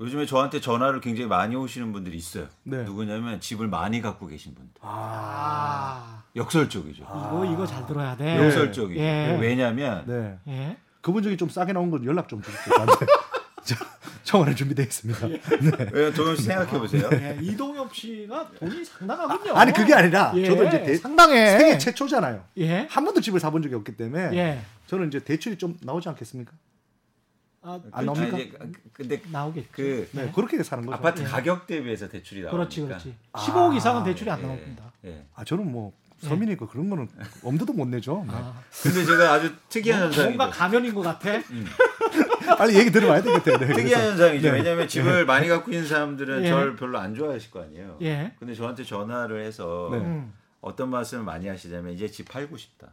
요즘에 저한테 전화를 굉장히 많이 오시는 분들이 있어요. 네. 누구냐면 집을 많이 갖고 계신 분들. 아, 역설적이죠. 이거 이거 잘 들어야 돼. 네. 역설적이죠. 예. 왜냐면 네. 예. 그분 중에 좀 싸게 나온 건 연락 좀 주십시오. 저 청원에 준비되어 있습니다. 왜 도현 씨 생각해 보세요. 예. 이동엽 씨가 돈이 상당하군요. 아 니 그게 아니라 예. 저도 이제 대, 상당해. 생애 최초잖아요. 예. 한 번도 집을 사본 적이 없기 때문에 예. 저는 이제 대출이 좀 나오지 않겠습니까? 아, 안 나옵니까? 아니, 이제 근데 나오겠지. 그 네, 네. 그렇게 사는 거죠. 아파트 예. 가격 대비해서 대출이 나오니까. 그렇지, 그렇지. 15억 이상은 대출이 안 예, 나옵니다. 예. 아 저는 뭐 서민이니까 그런 거는 엄두도 못 내죠. 네. 아, 근데 제가 아주 특이한 현상이 뭔가 가면인 것 같아. 빨리 얘기 들어봐야 되겠대요. 네, 특이한. 현상이죠. 네. 왜냐하면 집을 많이 갖고 있는 사람들은 예. 저를 별로 안 좋아하실 거 아니에요. 예. 근데 저한테 전화를 해서 네. 음. 어떤 말씀을 많이 하시냐면 이제 집 팔고 싶다.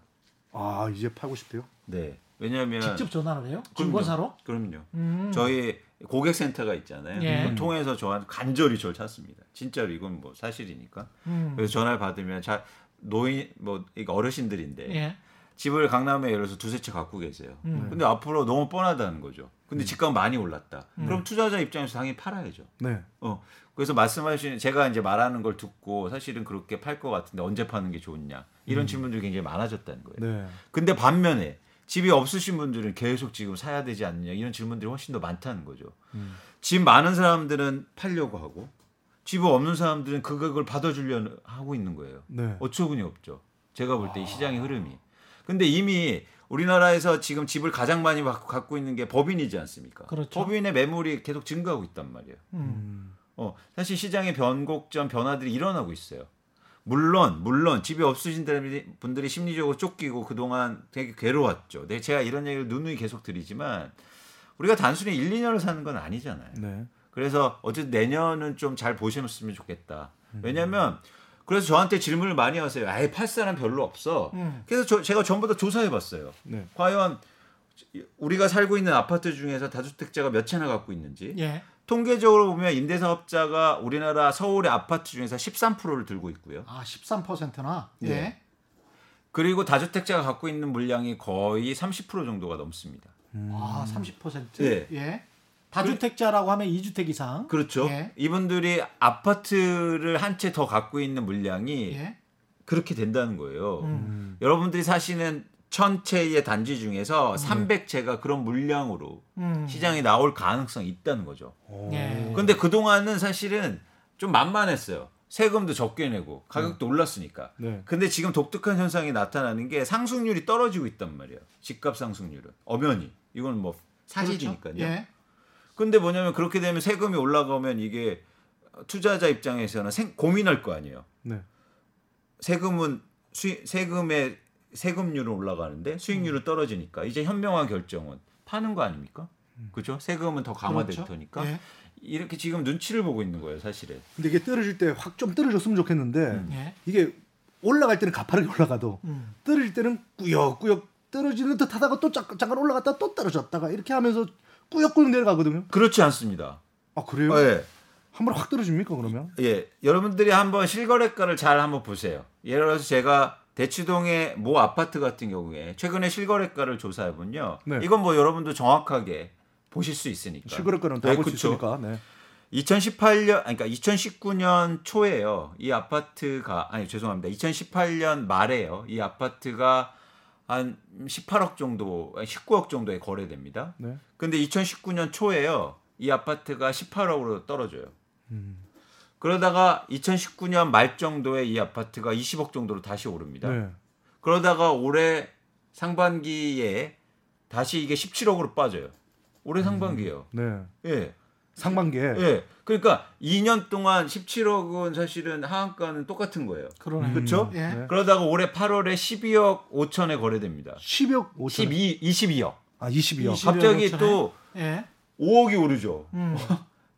아 이제 팔고 싶대요. 네. 왜냐하면 직접 전화를 해요? 중고사로? 그럼요. 음. 저희 고객센터가 있잖아요. 예. 통해서 저한 간절히 저를 찾습니다. 진짜로 이건 뭐 사실이니까. 음. 그래서 전화를 받으면 자 노인 뭐 이거 어르신들인데 예. 집을 강남에 예를 들어서 두세 채 갖고 계세요. 음. 근데 앞으로 너무 뻔하다는 거죠. 근데 집값 많이 올랐다. 그럼 투자자 입장에서 당연히 팔아야죠. 네. 어. 그래서 말씀하신 제가 이제 말하는 걸 듣고 사실은 그렇게 팔 것 같은데 언제 파는 게 좋냐 이런 질문들이 굉장히 많아졌다는 거예요. 네. 근데 반면에 집이 없으신 분들은 계속 지금 사야 되지 않느냐 이런 질문들이 훨씬 더 많다는 거죠. 집 많은 사람들은 팔려고 하고 집 없는 사람들은 그 가격을 받아주려고 하고 있는 거예요. 네. 어처구니 없죠. 제가 볼 때 이 시장의 흐름이. 근데 이미 우리나라에서 지금 집을 가장 많이 갖고 갖고 있는 게 법인이지 않습니까? 그렇죠. 법인의 매물이 계속 증가하고 있단 말이에요. 음. 어, 사실 시장의 변곡점 변화들이 일어나고 있어요. 물론 물론 집이 없으신 분들이 심리적으로 쫓기고 그동안 되게 괴로웠죠. 네, 제가 이런 얘기를 누누이 계속 드리지만 우리가 단순히 1, 2년을 사는 건 아니잖아요. 네. 그래서 어쨌든 내년은 좀 잘 보셨으면 좋겠다. 왜냐면 그래서 저한테 질문을 많이 하세요. 아예 팔 사람 별로 없어. 음. 그래서 저- 제가 전부 다 조사해 봤어요. 네. 과연 우리가 살고 있는 아파트 중에서 다주택자가 몇 채나 갖고 있는지 예. 통계적으로 보면 임대사업자가 우리나라 서울의 아파트 중에서 13%를 들고 있고요. 아, 13%나. 예. 예. 그리고 다주택자가 갖고 있는 물량이 거의 30% 정도가 넘습니다. 아, 30%. 예. 예. 다주택자라고 하면 2주택 이상. 그렇죠. 예. 이분들이 아파트를 한 채 더 갖고 있는 물량이 예. 그렇게 된다는 거예요. 음. 여러분들이 사시는 천 채의 단지 중에서 300채가 그런 물량으로 음. 시장에 나올 가능성이 있다는 거죠. 예. 근데 그동안은 사실은 좀 만만했어요. 세금도 적게 내고 가격도 올랐으니까. 네. 근데 지금 독특한 현상이 나타나는 게 상승률이 떨어지고 있단 말이에요. 집값 상승률은 엄연히 이건 뭐 사실이니까요. 그렇죠? 예. 근데 뭐냐면 그렇게 되면 세금이 올라가면 이게 투자자 입장에서는 생- 고민할 거 아니에요. 네. 세금은 수 세금의 세금률은 올라가는데 수익률은 떨어지니까 이제 현명한 결정은 파는 거 아닙니까? 그렇죠? 세금은 더 강화될 그렇죠? 테니까 예. 이렇게 지금 눈치를 보고 있는 거예요, 사실은. 근데 이게 떨어질 때 확 좀 떨어졌으면 좋겠는데 예. 이게 올라갈 때는 가파르게 올라가도 음. 떨어질 때는 꾸역꾸역 떨어지는 듯 하다가 또 잠깐, 잠깐 올라갔다 또 떨어졌다가 이렇게 하면서 꾸역꾸역 내려가거든요. 그렇지 않습니다. 아 그래요? 예. 한 번에 확 떨어집니까 그러면? 예. 여러분들이 한번 실거래가를 잘 한번 보세요. 예를 들어서 제가 대치동의 모 아파트 같은 경우에 최근에 실거래가를 조사해 보면요. 네. 이건 뭐 여러분도 정확하게 보실 수 있으니까. 실거래가는 네, 다볼수 그쵸. 있으니까. 네. 2018년 아니 그러니까 2019년 초에요. 이 아파트가 아니 죄송합니다. 2018년 말에요. 이 아파트가 한 18억 정도, 아니 19억 정도에 거래됩니다. 네. 근데 2019년 초에요. 이 아파트가 18억으로 떨어져요. 그러다가 2019년 말 정도에 이 아파트가 20억 정도로 다시 오릅니다. 네. 그러다가 올해 상반기에 다시 이게 17억으로 빠져요. 올해 상반기에요. 네. 예. 상반기에 예. 그러니까 2년 동안 17억은 사실은 하한가는 똑같은 거예요. 그러네. 그렇죠? 예. 네. 그러다가 올해 8월에 12억 5천에 거래됩니다. 10억 5천. 12 22억. 아 22억. 20. 갑자기 5천에? 또 예. 5억이 오르죠. 음.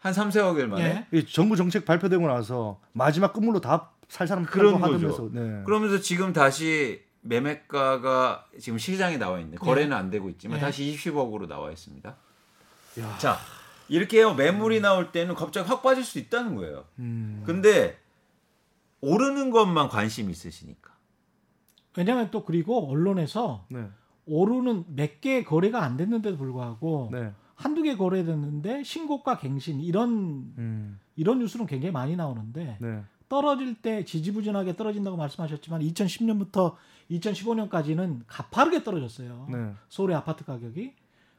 한 3, 4억일 만에. 예. 이 정부 정책 발표되고 나서 마지막 끝물로 다 살 사람 그런 거죠. 네. 그러면서 지금 다시 매매가가 지금 시장에 나와 있는데 거래는 안 되고 있지만 예. 다시 20억으로 나와 있습니다. 야. 자, 이렇게 해요. 매물이 나올 때는 갑자기 확 빠질 수 있다는 거예요. 음. 근데 오르는 것만 관심 있으시니까. 왜냐하면 또 그리고 언론에서 네. 오르는 몇 개 거래가 안 됐는데도 불구하고 네. 한두 개 거래됐는데 신고가 갱신 이런 음. 이런 뉴스는 굉장히 많이 나오는데 네. 떨어질 때 지지부진하게 떨어진다고 말씀하셨지만 2010년부터 2015년까지는 가파르게 떨어졌어요. 네. 서울의 아파트 가격이.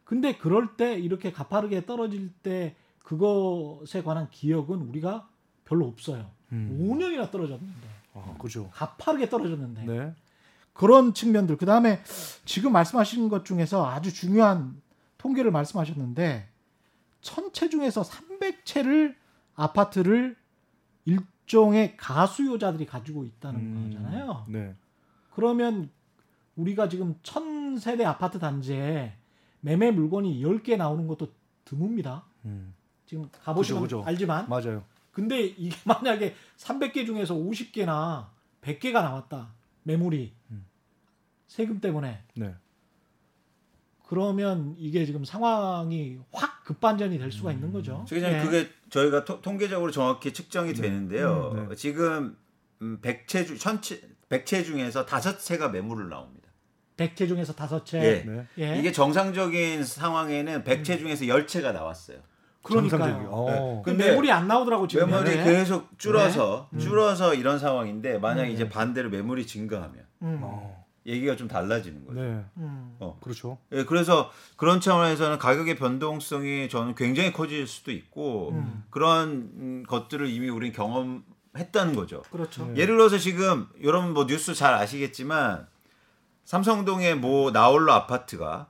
근데 그럴 때 이렇게 가파르게 떨어질 때 그것에 관한 기억은 우리가 별로 없어요. 음. 5년이나 떨어졌는데 아, 그죠. 가파르게 떨어졌는데 네. 그런 측면들 그 다음에 지금 말씀하신 것 중에서 아주 중요한 통계를 말씀하셨는데 천채 중에서 300채를 아파트를 일종의 가수요자들이 가지고 있다는 음. 거잖아요. 네. 그러면 우리가 지금 천 세대 아파트 단지에 매매 물건이 10개 나오는 것도 드뭅니다. 음. 지금 가보시면 그죠, 그죠. 알지만 맞아요. 근데 이게 만약에 300개 중에서 50개나 100개가 나왔다. 매물이 음. 세금 때문에 네. 그러면 이게 지금 상황이 확 급반전이 될 수가 있는 거죠. 그냥 예. 그게 저희가 토- 통계적으로 정확히 측정이 되는데요. 음, 네. 지금 음, 100채 중 천채 100채 중에서 다섯 채가 매물을 나옵니다. 100채 중에서 다섯 채. 예. 네. 예. 이게 정상적인 상황에는 100채 중에서 10채가 나왔어요. 그러니까요. 어. 근데 근데 매물이 안 나오더라고 지금. 매물이 네. 계속 줄어서 줄어서 이런 상황인데 만약 음. 이제 반대로 매물이 증가하면 음. 어. 얘기가 좀 달라지는 거죠. 네. 음. 어. 그렇죠. 예, 그래서 그런 차원에서는 가격의 변동성이 저는 굉장히 커질 수도 있고 음. 그런 음, 것들을 이미 우린 경험했다는 거죠. 그렇죠. 네. 예를 들어서 지금 여러분 뭐 뉴스 잘 아시겠지만 삼성동의 모 나홀로 아파트가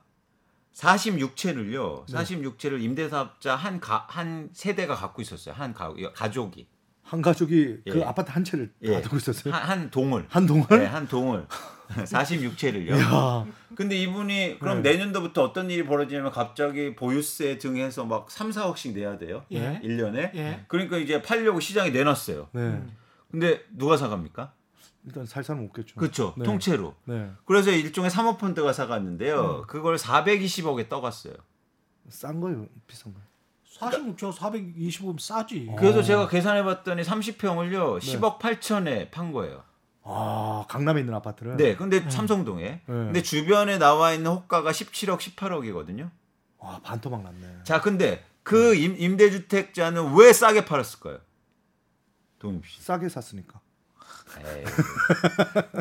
46채를요. 46채를 임대사업자 한, 가, 한 세대가 갖고 있었어요. 한 가, 가족이. 한 가족이 그 예. 아파트 한 채를 예. 다 두고 있었어요. 한, 한 동을. 한 동을. 네, 한 동을. 46채를요. 야. 근데 이분이 그럼 내년도부터 어떤 일이 벌어지냐면 갑자기 보유세 등 해서 막 3, 4억씩 내야 돼요. 예. 1년에. 예. 그러니까 이제 팔려고 시장에 내놨어요. 네. 근데 누가 사갑니까? 일단 살 사람 없겠죠. 그렇죠. 네. 통째로. 네. 그래서 일종의 사모펀드가 사갔는데요. 그걸 420억에 떠갔어요. 싼 거예요, 비싼 거예요. 46조 425면 싸지. 그래서 제가 계산해 봤더니 30평을요. 네. 10억 8천에 판 거예요. 아, 강남에 있는 아파트를. 네. 근데 삼성동에. 근데 주변에 나와 있는 호가가 17억 18억이거든요. 와, 반토막 났네. 자, 근데 그 임, 임대주택자는 왜 싸게 팔았을까요? 동입 씨. 싸게 샀으니까. 에이,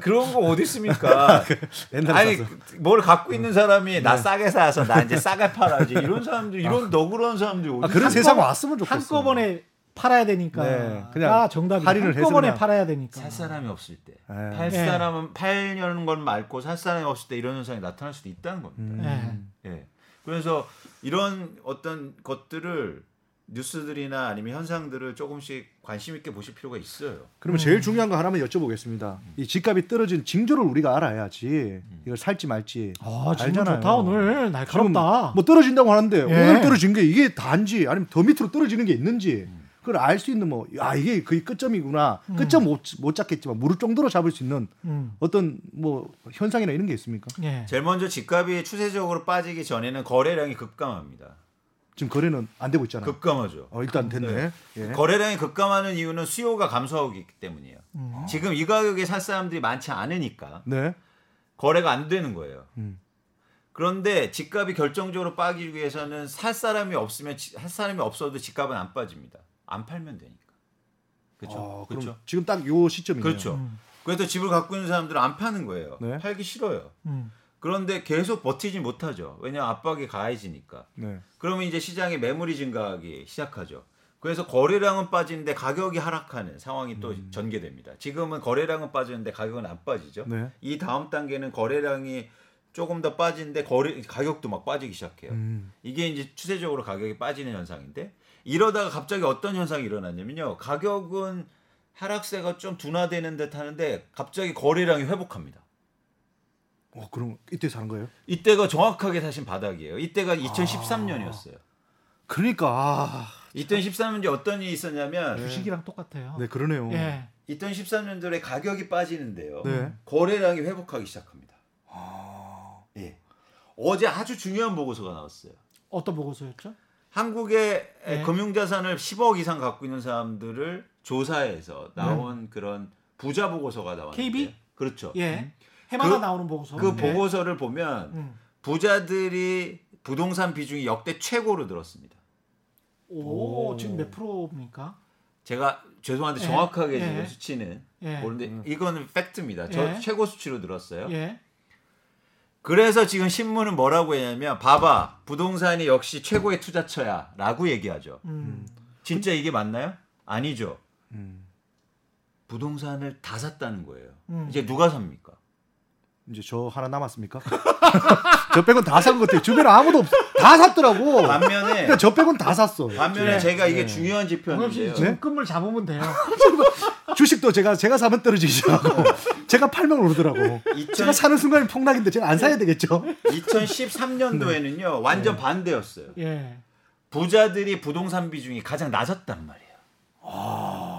그런 거 어디 있습니까? 옛날에 아니 샀어. 뭘 갖고 있는 사람이 나 싸게 사서 나 이제 싸게 팔아야지 이런 사람들 이런 너그러운 사람들이 어디 아, 그런? 세상 왔으면 좋겠어. 한꺼번에 팔아야 되니까. 네, 그냥 정답이 할인을 한꺼번에. 팔아야 되니까. 살 사람이 없을 때, 네. 팔 네. 사람은 팔려는 건 말고 살 사람이 없을 때 이런 현상이 나타날 수도 있다는 겁니다. 음. 예. 예. 그래서 이런 어떤 것들을 뉴스들이나 아니면 현상들을 조금씩 관심 있게 보실 필요가 있어요. 그러면 제일 중요한 거 하나만 여쭤보겠습니다. 이 집값이 떨어진 징조를 우리가 알아야지 이걸 살지 말지. 아, 알잖아요. 좋다 오늘 날카롭다. 뭐 떨어진다고 하는데 예. 오늘 떨어진 게 이게 단지 아니면 더 밑으로 떨어지는 게 있는지 그걸 알 수 있는 뭐야 이게 거의 끝점이구나. 끝점 못, 못 잡겠지만 무릎 정도로 잡을 수 있는 음. 어떤 뭐 현상이나 이런 게 있습니까? 예. 제일 먼저 집값이 추세적으로 빠지기 전에는 거래량이 급감합니다. 지금 거래는 안 되고 있잖아요. 급감하죠. 어, 일단 됐네. 예. 거래량이 급감하는 이유는 수요가 감소하고 있기 때문이에요. 음. 지금 이 가격에 살 사람들이 많지 않으니까 네. 거래가 안 되는 거예요. 음. 그런데 집값이 결정적으로 빠지기 위해서는 살 사람이 없으면 지- 살 사람이 없어도 집값은 안 빠집니다. 안 팔면 되니까. 그렇죠. 아, 그럼 그렇죠. 지금 딱 요 시점이네요. 그렇죠. 음. 그래서 집을 갖고 있는 사람들은 안 파는 거예요. 네. 팔기 싫어요. 음. 그런데 계속 버티지 못하죠. 왜냐하면 압박이 가해지니까. 네. 그러면 이제 시장에 매물이 증가하기 시작하죠. 그래서 거래량은 빠지는데 가격이 하락하는 상황이 또 전개됩니다. 지금은 거래량은 빠지는데 가격은 안 빠지죠. 네. 이 다음 단계는 거래량이 조금 더 빠지는데 거래 가격도 막 빠지기 시작해요. 음. 이게 이제 추세적으로 가격이 빠지는 현상인데 이러다가 갑자기 어떤 현상이 일어났냐면요. 가격은 하락세가 좀 둔화되는 듯 하는데 갑자기 거래량이 회복합니다. 어, 그럼 이때 사는 거예요? 이때가 정확하게 사신 바닥이에요. 이때가 2013년이었어요. 그러니까 아, 2013년에 어떤 일이 있었냐면 주식이랑 똑같아요. 네 그러네요. 예. 2013년도에 가격이 빠지는데요. 네. 거래량이 회복하기 시작합니다. 예. 어제 아주 중요한 보고서가 나왔어요. 어떤 보고서였죠? 한국의 네. 금융자산을 10억 이상 갖고 있는 사람들을 조사해서 나온 그런 부자 보고서가 나왔는데 KB? 그렇죠. 예. 해마다 그- 나오는 보고서. 그 네. 보고서를 보면 음. 부자들이 부동산 비중이 역대 최고로 늘었습니다. 오, 오. 지금 몇 프로입니까? 제가 죄송한데 예. 정확하게 예. 지금 수치는 예. 모르는데 이거는 팩트입니다. 저 예. 최고 수치로 늘었어요. 예. 그래서 지금 신문은 뭐라고 했냐면 봐봐 부동산이 역시 최고의 투자처야라고 얘기하죠. 음. 진짜 이게 맞나요? 아니죠. 음. 부동산을 다 샀다는 거예요. 음. 이제 누가 삽니까? 이제 저 하나 남았습니까? 저 빼곤 다 산 것 같아요. 주변에 아무도 없어. 다 샀더라고. 반면에 그러니까 저 빼곤 다 샀어. 반면에 네. 제가 이게 네. 중요한 지표인데요. 지금 끝물 잡으면 돼요. 주식도 제가 제가 사면 떨어지기 시작하고 제가 팔면 오르더라고. 2000 제가 사는 순간에 폭락인데 제가 안 사야 되겠죠. 2013년도에는요 완전 반대였어요. 예. 부자들이 부동산 비중이 가장 낮았단 말이에요. 음.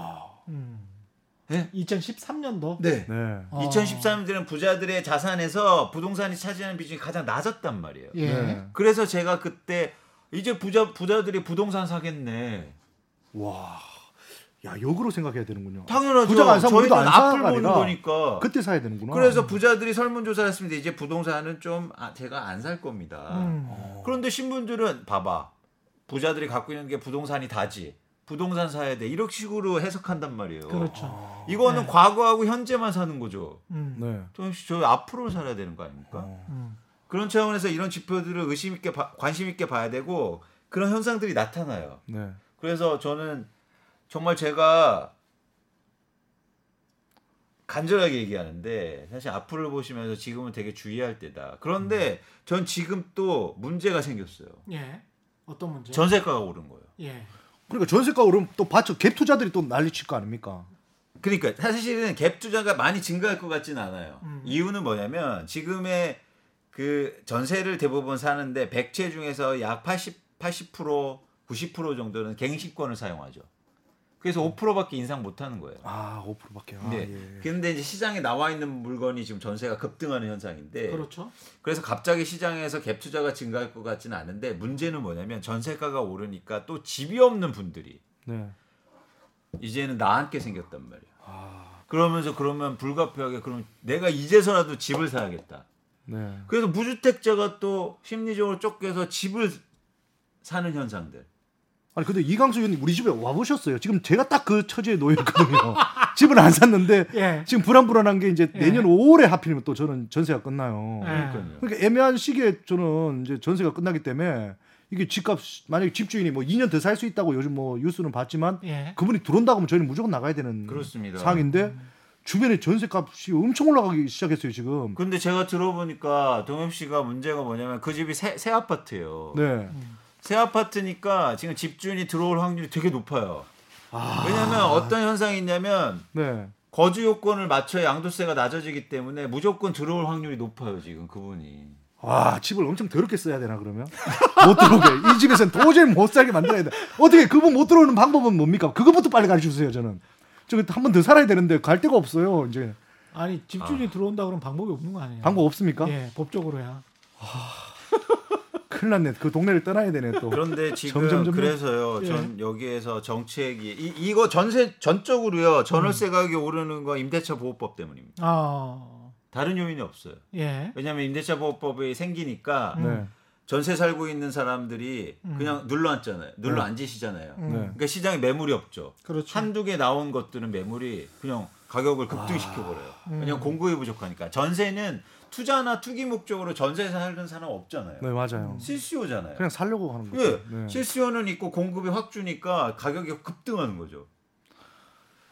네? 2013년도. 네. 네. 어. 2013년도에는 부자들의 자산에서 부동산이 차지하는 비중이 가장 낮았단 말이에요. 예. 네. 그래서 제가 그때 이제 부자 부자들이 부동산 사겠네. 와. 야, 역으로 생각해야 되는군요. 당연하죠. 부자가 안 사면 저희는 안 앞을 보는 아니라 거니까. 그때 사야 되는구나. 그래서 부자들이 설문조사를 했습니다. 이제 부동산은 좀 아, 제가 안 살 겁니다. 음. 그런데 신분들은 봐봐. 부자들이 갖고 있는 게 부동산이 다지. 부동산 사야 돼. 이런 식으로 해석한단 말이에요. 그렇죠. 이거는 네. 과거하고 현재만 사는 거죠. 음. 네. 좀저 앞으로 살아야 되는 거 아닙니까? 음. 그런 차원에서 이런 지표들을 의심 있게 봐- 관심 있게 봐야 되고 그런 현상들이 나타나요. 네. 그래서 저는 정말 제가 간절하게 얘기하는데 사실 앞으로 보시면서 지금은 되게 주의할 때다. 그런데 전 지금 또 문제가 생겼어요. 예. 어떤 문제? 전세가가 오른 거예요. 예. 그러니까 전세가 오르면 또 받쳐 갭 투자들이 또 난리 칠 거 아닙니까? 그러니까 사실은 갭 투자가 많이 증가할 것 같지는 않아요. 음. 이유는 뭐냐면 지금의 그 전세를 대부분 사는데 100채 중에서 약 80, 80% 90% 정도는 갱신권을 사용하죠. 그래서 5%밖에 인상 못 하는 거예요. 아, 5%밖에. 아, 네. 예. 근데 이제 시장에 나와 있는 물건이 지금 전세가 급등하는 현상인데 그렇죠. 그래서 갑자기 시장에서 갭 투자가 증가할 것 같지는 않은데 문제는 뭐냐면 전세가가 오르니까 또 집이 없는 분들이 네. 이제는 나앉게 생겼단 말이에요. 아, 그러면서 그러면 불가피하게 그럼 내가 이제서라도 집을 사야겠다. 네. 그래서 무주택자가 또 심리적으로 쫓겨서 집을 사는 현상들. 아니 근데 이강수 의원님 우리 집에 와 보셨어요. 지금 제가 딱 그 처지에 놓여 있거든요. 집을 안 샀는데 예. 지금 불안불안한 게 이제 예. 내년 5월에 하필이면 또 저는 전세가 끝나요. 예. 그러니까요. 그러니까 애매한 시기에 저는 이제 전세가 끝나기 때문에 이게 집값 만약에 집주인이 뭐 2년 더 살 수 있다고 요즘 뭐 뉴스는 봤지만 예. 그분이 들어온다고 하면 저희는 무조건 나가야 되는 그렇습니다. 상황인데 주변에 전세값이 엄청 올라가기 시작했어요 지금. 근데 제가 들어보니까 동엽 씨가 문제가 뭐냐면 그 집이 새, 새 아파트예요. 네. 새 아파트니까 지금 집주인이 들어올 확률이 되게 높아요. 아. 왜냐하면 어떤 현상이 있냐면 네. 거주 요건을 맞춰야 양도세가 낮아지기 때문에 무조건 들어올 확률이 높아요 지금 그분이. 와 집을 엄청 더럽게 써야 되나 그러면 못 들어오게 이 집에서는 도저히 못 살게 만들어야 돼 어떻게 그분 못 들어오는 방법은 뭡니까 그것부터 빨리 가르쳐 주세요 저는 저기 한 번 더 살아야 되는데 갈 데가 없어요 이제 아니 집주인이 아. 들어온다 그러면 방법이 없는 거 아니에요? 방법 없습니까 예, 법적으로야. 큰일 났네 그 동네를 떠나야 되네 또 그런데 지금 점점. 그래서요. 예. 전 여기에서 정책이 이, 이거 전세 전적으로요. 전월세 음. 가격이 오르는 건 임대차 보호법 때문입니다. 아, 다른 요인이 없어요. 예. 왜냐하면 임대차 보호법이 생기니까 네. 전세 살고 있는 사람들이 음. 그냥 눌러 앉잖아요. 눌러 네. 앉으시잖아요. 음. 네. 그러니까 시장에 매물이 없죠. 그렇죠. 한두 개 나온 것들은 매물이 그냥 가격을 급등시켜 버려요. 음. 왜냐면 공급이 부족하니까. 전세는 투자나 투기 목적으로 전세 사는 사람 없잖아요. 네 맞아요 실수요잖아요. 그냥 살려고 하는 거죠 예, 네. 실수요는 있고 공급이 확 주니까 가격이 급등하는 거죠.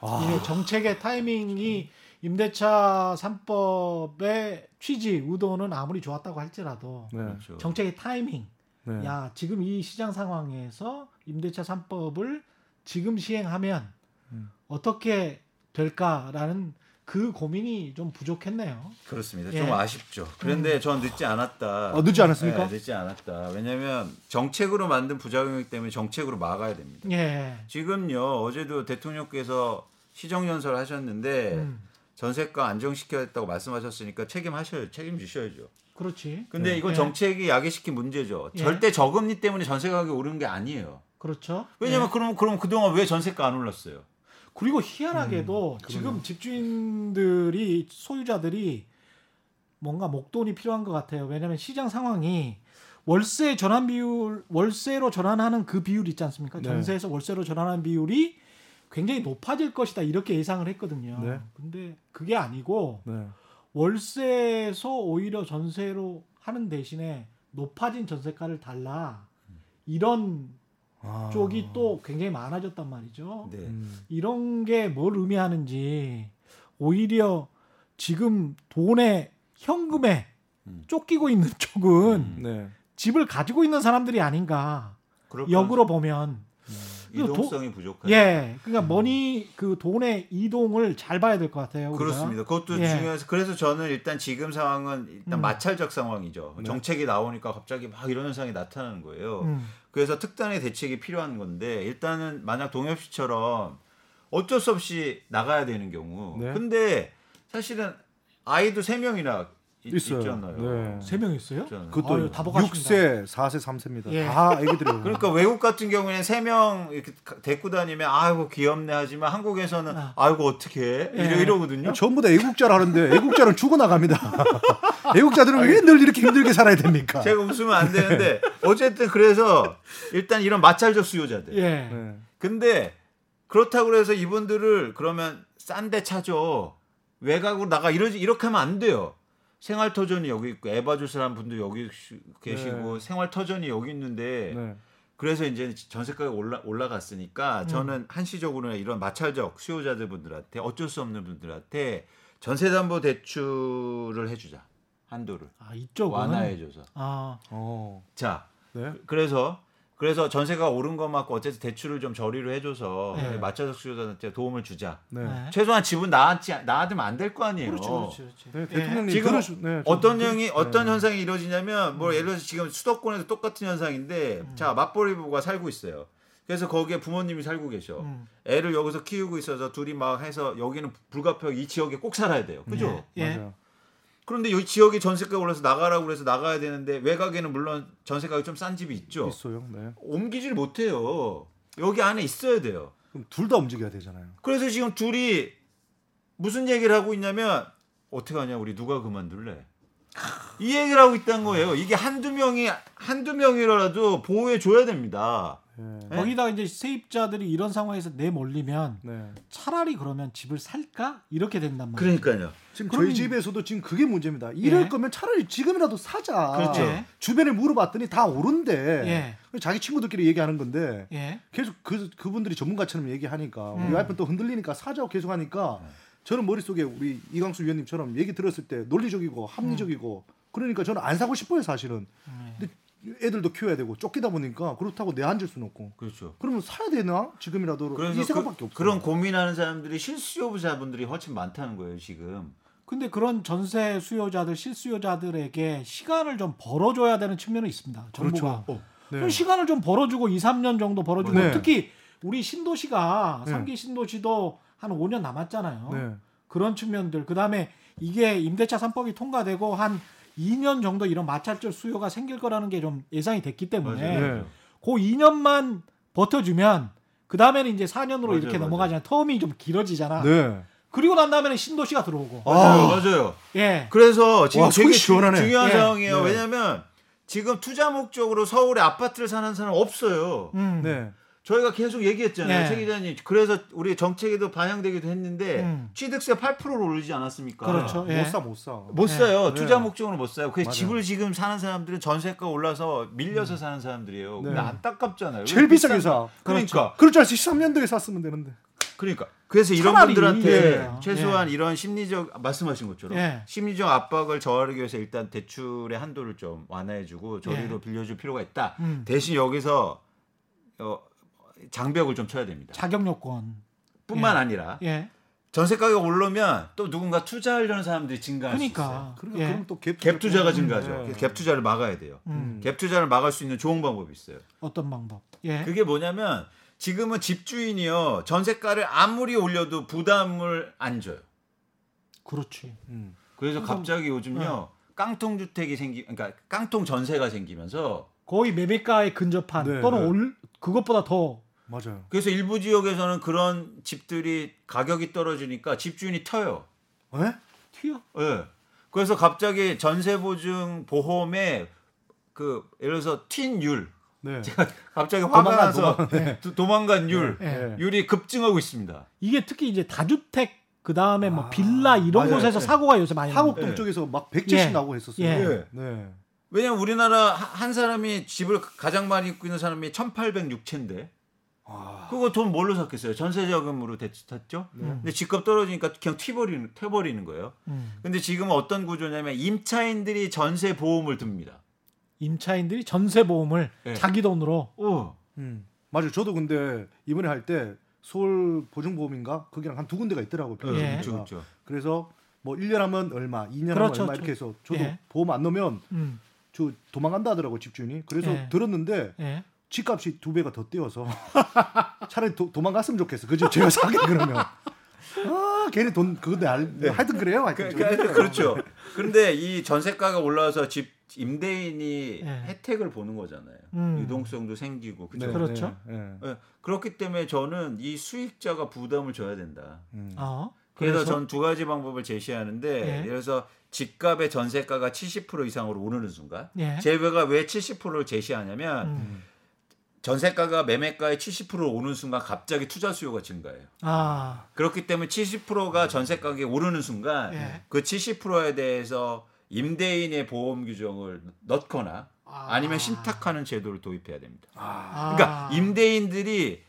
아, 이게 정책의 타이밍이 임대차 3법의 취지 의도는 아무리 좋았다고 할지라도 네. 그렇죠. 정책의 타이밍 네. 야 지금 이 시장 상황에서 임대차 3법을 지금 시행하면 음. 어떻게 될까라는 그 고민이 좀 부족했네요. 그렇습니다. 예. 좀 아쉽죠. 그런데 전 늦지 않았다. 어, 늦지 않았습니까? 네, 늦지 않았다. 왜냐하면 정책으로 만든 부작용이기 때문에 정책으로 막아야 됩니다. 예. 지금요 어제도 대통령께서 시정연설 하셨는데 음, 전세가 안정시켜야겠다고 말씀하셨으니까 책임하셔야 책임지셔야죠. 그렇지. 근데 이건 예. 정책이 야기시킨 문제죠. 예. 절대 저금리 때문에 전세 가격이 오르는 게 아니에요. 그렇죠. 왜냐면 예. 그럼 그럼 그동안 왜 전세가 안 올랐어요? 그리고 희한하게도 음, 지금 집주인들이 소유자들이 뭔가 목돈이 필요한 것 같아요. 왜냐하면 시장 상황이 월세 전환 비율 월세로 전환하는 그 비율 있지 않습니까? 네. 전세에서 월세로 전환하는 비율이 굉장히 높아질 것이다 이렇게 예상을 했거든요. 네. 근데 그게 아니고 네. 월세에서 오히려 전세로 하는 대신에 높아진 전세가를 달라 이런 아. 쪽이 또 굉장히 많아졌단 말이죠. 네. 음. 이런 게 뭘 의미하는지 오히려 지금 돈에 현금에 음. 쫓기고 있는 쪽은 음. 네. 집을 가지고 있는 사람들이 아닌가 그럴 역으로 보면 이 도- 이동성이 부족하죠. 예, 그러니까 머니 그 돈의 이동을 잘 봐야 될 것 같아요. 우리가. 그렇습니다. 그것도 예. 중요해서 그래서 저는 일단 지금 상황은 일단 음. 마찰적 상황이죠. 네. 정책이 나오니까 갑자기 막 이런 현상이 나타나는 거예요. 음. 그래서 특단의 대책이 필요한 건데 일단은 만약 동엽 씨처럼 어쩔 수 없이 나가야 되는 경우. 네. 근데 사실은 아이도 세 명이나 있, 있어요. 있잖아요. 네. 세명 있어요? 있잖아요. 그것도 아유, 다복하십니다. 6세, 4세, 3세입니다. 예. 다 애기들이에요. 그러니까 외국 같은 경우에는 세 명 이렇게 가- 데리고 다니면 아이고 귀엽네 하지만 한국에서는 아. 아이고 어떻게 해? 이러, 예. 이러거든요. 전부 다 애국자를 하는데 애국자는 죽어 나갑니다. 애국자들은 왜 늘 이렇게 힘들게 살아야 됩니까? 제가 웃으면 안 되는데 어쨌든 그래서 일단 이런 마찰적 수요자들. 예. 네. 근데 그렇다고 해서 이분들을 그러면 싼데 차줘 외곽으로 나가 이러지 이렇게 하면 안 돼요. 생활 터전이 여기 있고 에바줄 사람 분도 여기 시- 계시고 네. 생활 터전이 여기 있는데 네. 그래서 이제 전세가가 올라 올라갔으니까 저는 한시적으로는 이런 마찰적 수요자들 분들한테 어쩔 수 없는 분들한테 전세담보 대출을 해주자 한도를 아 이쪽은 완화해줘서 아 어. 자 네. 그래서 그래서 전세가 오른 것 맞고 어쨌든 대출을 좀 저리로 해줘서 네. 마찰적 수요자한테 도움을 주자. 네. 네. 최소한 집은 나았지 나아지면 안 될 거 아니에요. 그렇죠, 그렇죠, 그렇죠. 네, 예. 대통령님 지금 들으시- 네, 좀 어떤 들- 형이 어떤 네. 현상이 이루어지냐면 뭐 예를 들어서 지금 수도권에도 똑같은 현상인데 음. 자 맞벌이 부부가 살고 있어요. 그래서 거기에 부모님이 살고 계셔. 음. 애를 여기서 키우고 있어서 둘이 막 해서 여기는 불가피하게 이 지역에 꼭 살아야 돼요. 그죠? 예. 예. 맞아요. 그런데 여기 지역에 전세가 올라서 나가라고 그래서 나가야 되는데 외곽에는 물론 전세가가 좀 싼 집이 있죠. 있어요. 네. 옮기질 못해요. 여기 안에 있어야 돼요. 그럼 둘 다 움직여야 되잖아요. 그래서 지금 둘이 무슨 얘기를 하고 있냐면 어떻게 하냐 우리 누가 그만둘래? 이 얘기를 하고 있다는 거예요. 이게 한두 명이 한두 명이라도 보호해 줘야 됩니다. 네. 네? 거기다 이제 세입자들이 이런 상황에서 내몰리면 네. 차라리 그러면 집을 살까 이렇게 된단 말이에요. 그러니까요. 지금 저희 집에서도 지금 그게 문제입니다. 이럴 예. 거면 차라리 지금이라도 사자. 그렇죠. 예. 주변에 물어봤더니 다 오른데 예. 자기 친구들끼리 얘기하는 건데 예. 계속 그 그분들이 전문가처럼 얘기하니까 음. 우리 와이프는 또 흔들리니까 사자고 계속 하니까 저는 머릿속에 우리 이광수 위원님처럼 얘기 들었을 때 논리적이고 합리적이고 그러니까 저는 안 사고 싶어요 사실은 음. 근데 애들도 키워야 되고 쫓기다 보니까 그렇다고 내 앉을 수는 없고 그렇죠. 그러면 사야 되나 지금이라도 그래서 이 생각밖에 그, 없어요 그런 고민하는 사람들이 실수요자분들이 훨씬 많다는 거예요 지금. 근데 그런 전세 수요자들 실수요자들에게 시간을 좀 벌어줘야 되는 측면은 있습니다. 정부가. 그렇죠. 네. 그럼 시간을 좀 벌어주고 2, 3년 정도 벌어주고 네. 특히 우리 신도시가 네. 삼기 신도시도 한 5년 남았잖아요. 네. 그런 측면들 그 다음에 이게 임대차 3법이 통과되고 한 2년 정도 이런 마찰적 수요가 생길 거라는 게 좀 예상이 됐기 때문에 네. 그 2년만 버텨주면 그 다음에는 이제 4년으로 맞아요, 이렇게. 넘어가잖아요. 텀이 좀 길어지잖아. 네. 그리고 난 다음에는 신도시가 들어오고. 맞아요, 아. 맞아요. 예. 그래서 지금 와, 되게 주- 시원하네. 중요한 예. 상황이에요. 네. 왜냐하면 지금 투자 목적으로 서울에 아파트를 사는 사람 없어요. 음. 네. 저희가 계속 얘기했잖아요, 네. 최 기자님. 그래서 우리 정책에도 반영되기도 했는데 음. 취득세 8%를 올리지 않았습니까? 그렇죠. 예. 못 사 못 사. 못 네. 사요. 네. 투자 목적으로 못 사요. 그래서 맞아요. 집을 지금 사는 사람들은 전세가 올라서 밀려서 사는 사람들이에요. 근데 네. 안타깝잖아요. 제일 왜 비싸게 비싼- 사. 그러니까. 그럴 줄 알았지 13년도에 샀으면 되는데. 그러니까. 그래서 이런 차라리, 분들한테 예. 최소한 예. 이런 심리적 말씀하신 것처럼 예. 심리적 압박을 저하기 위해서 일단 대출의 한도를 좀 완화해주고 저리로 예. 빌려줄 필요가 있다. 음. 대신 여기서 어, 장벽을 좀 쳐야 됩니다. 자격 요건. 뿐만 예. 아니라 예. 전세 가격 오르면 또 누군가 투자하려는 사람들이 증가할 수 있어요. 그러니까. 그러니까 예. 그럼 또갭 갭 투자 가 증가하죠. 네. 그래서 갭 투자를 막아야 돼요. 음. 갭 투자를 막을 수 있는 좋은 방법이 있어요. 어떤 방법? 예. 그게 뭐냐면 지금은 집주인이요 전세가를 아무리 올려도 부담을 안 줘요. 그렇지. 음. 그래서 그래서- 갑자기 요즘요 깡통 주택이 생기, 그러니까 깡통 전세가 생기면서 거의 매매가에 근접한 네, 또는 네. 올 그것보다 더 맞아요. 그래서 일부 지역에서는 그런 집들이 가격이 떨어지니까 집주인이 터요. 에? 튀어. 예. 그래서 갑자기 전세 보증 보험에 그 예를 들어서 튄율 네. 갑자기 화가 도망간, 나서 도- 도망간 율 예. 율이 급증하고 있습니다. 이게 특히 이제 다주택 그 다음에 뭐 아, 빌라 이런 맞아요. 곳에서 네. 사고가 요새 많이 네. 쪽에서 막 100제씩 예. 나고 했었어요. 예. 네. 왜냐면 우리나라 하- 한 사람이 집을 가장 많이 입고 있는 사람이 1,806채인데 아. 그거 돈 뭘로 샀겠어요? 전세자금으로 대- 샀죠. 근데 집값 떨어지니까 그냥 튀버리는 튀버리는 거예요. 음. 근데 지금은 어떤 구조냐면 임차인들이 전세 보험을 듭니다. 임차인들이 전세 보험을 예. 자기 돈으로 어. 음. 맞아요. 저도 근데 이번에 할 때 서울 보증보험인가 거기랑 한 두 군데가 있더라고요. 예. 그렇죠, 그렇죠. 그래서 뭐 1년 하면 얼마, 2년 그렇죠. 하면 얼마 이렇게 해서 저도 예. 보험 안 넣으면 음. 저 도망간다 하더라고 집주인이. 그래서 예. 들었는데 예. 집값이 두 배가 더 뛰어서 차라리 도, 도망갔으면 좋겠어. 그죠? 제가 사게 그러면. 아, 괜히 돈 그건데 알, 하여튼 그래요. 하여튼 그, 좀 그, 그렇죠. 그런데 이 전세가가 올라와서 집 임대인이 예. 혜택을 보는 거잖아요. 음. 유동성도 생기고 그렇죠. 네, 그렇죠. 네, 네. 예, 그렇기 때문에 저는 이 수익자가 부담을 져야 된다. 음. 어. 그래서, 그래서 전 두 가지 방법을 제시하는데 예. 예를 들어서 집값의 전세가가 70% 이상으로 오르는 순간 예. 제가 왜 70%를 제시하냐면 음. 전세가가 매매가의 70% 오는 순간 갑자기 투자 수요가 증가해요. 아. 그렇기 때문에 70%가 전세 가격이 오르는 순간 예. 그 70%에 대해서 임대인의 보험 규정을 넣거나 아 니면 신탁하는 제도를 도입해야 됩니다. 아. 그러니까 임대인들이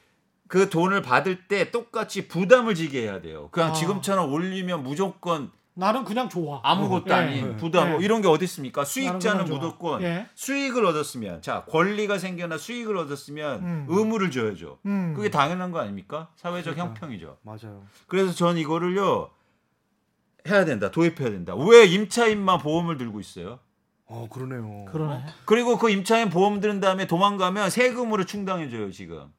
그 돈을 받을 때 똑같이 부담을 지게 해야 돼요. 그냥 아. 지금처럼 올리면 무조건 나는 그냥 좋아. 아무것도 예. 아닌 부담 뭐 예. 이런 게 어디 있습니까? 수익자는. 무조건 예. 수익을 얻었으면 자 권리가 생겨나 수익을 얻었으면 음. 의무를 져야죠. 음. 그게 당연한 거 아닙니까? 사회적 그러니까. 형평이죠. 맞아요. 그래서 전 이거를요 해야 된다, 도입해야 된다. 왜 임차인만 보험을 들고 있어요? 어, 그러네요. 그러네. 그리고 그 임차인 보험 들은 다음에 도망가면 세금으로 충당해줘요 지금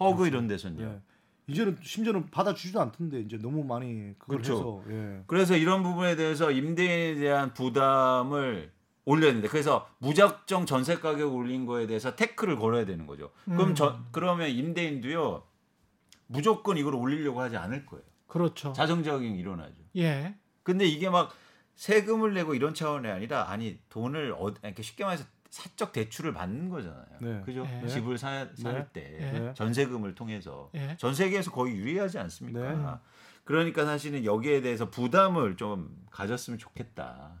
허그 이런 데서는요. 예. 이제는 심지어는 받아주지도 않던데 이제 너무 많이 그걸 그렇죠. 해서 예. 그래서 이런 부분에 대해서 임대인에 대한 부담을 올려야 된다. 그래서 무작정 전세 가격 올린 거에 대해서 태클을 걸어야 되는 거죠. 그럼 음. 저, 그러면 임대인도요 무조건 이걸 올리려고 하지 않을 거예요. 그렇죠. 자정적인 일어나죠. 예. 근데 이게 막 세금을 내고 이런 차원이 아니라 아니 돈을 어, 이렇게 쉽게 말해서 사적 대출을 받는 거잖아요. 네. 그죠? 네. 집을 사, 살 네. 때 네. 전세금을 통해서 예. 전 세계에서 거의 유의하지 않습니까? 네. 그러니까 사실은 여기에 대해서 부담을 좀 가졌으면 좋겠다.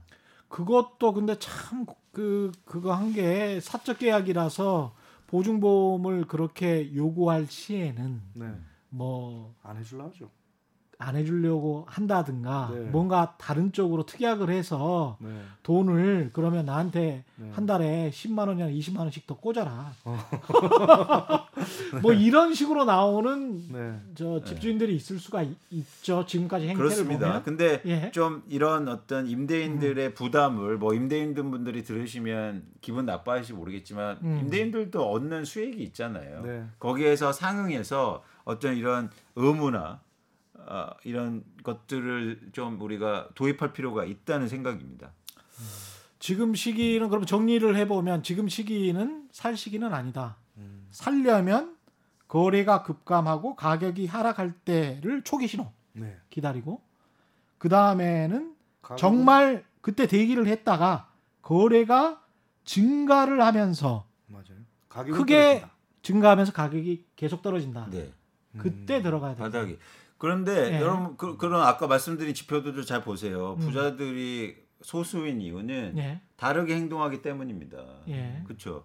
그것도 근데 참 그 그거 한 게 사적 계약이라서 보증보험을 그렇게 요구할 시에는 네. 뭐안 해줄라 하죠. 안 해주려고 한다든가 네. 뭔가 다른 쪽으로 특약을 해서 네. 돈을 그러면 나한테 네. 한 달에 10만 원이나 20만 원씩 더 꽂아라. 어. 뭐 이런 식으로 나오는 네. 저 집주인들이 있을 수가 있, 죠 지금까지 행태를 그렇습니다. 보면. 근데 예. 좀 이런 어떤 임대인들의 부담을 뭐 임대인들 분들이 들으시면 기분 나빠하실지 모르겠지만 음. 임대인들도 얻는 수익이 있잖아요. 네. 거기에서 상응해서 어떤 이런 의무나 어, 이런 것들을 좀 우리가 도입할 필요가 있다는 생각입니다. 지금 시기는 그럼 정리를 해보면 지금 시기는 살 시기는 아니다. 음. 살려면 거래가 급감하고 가격이 하락할 때를 초기 신호 네. 기다리고 그 다음에는 가격은- 정말 그때 대기를 했다가 거래가 증가를 하면서 맞아요. 크게 떨어진다. 증가하면서 가격이 계속 떨어진다. 네. 그때 음. 들어가야 돼. 바닥이. 그런데 예. 여러분 그, 런 아까 말씀드린 지표들도 잘 보세요. 음. 부자들이 소수인 이유는 예. 다르게 행동하기 때문입니다. 예. 그렇죠.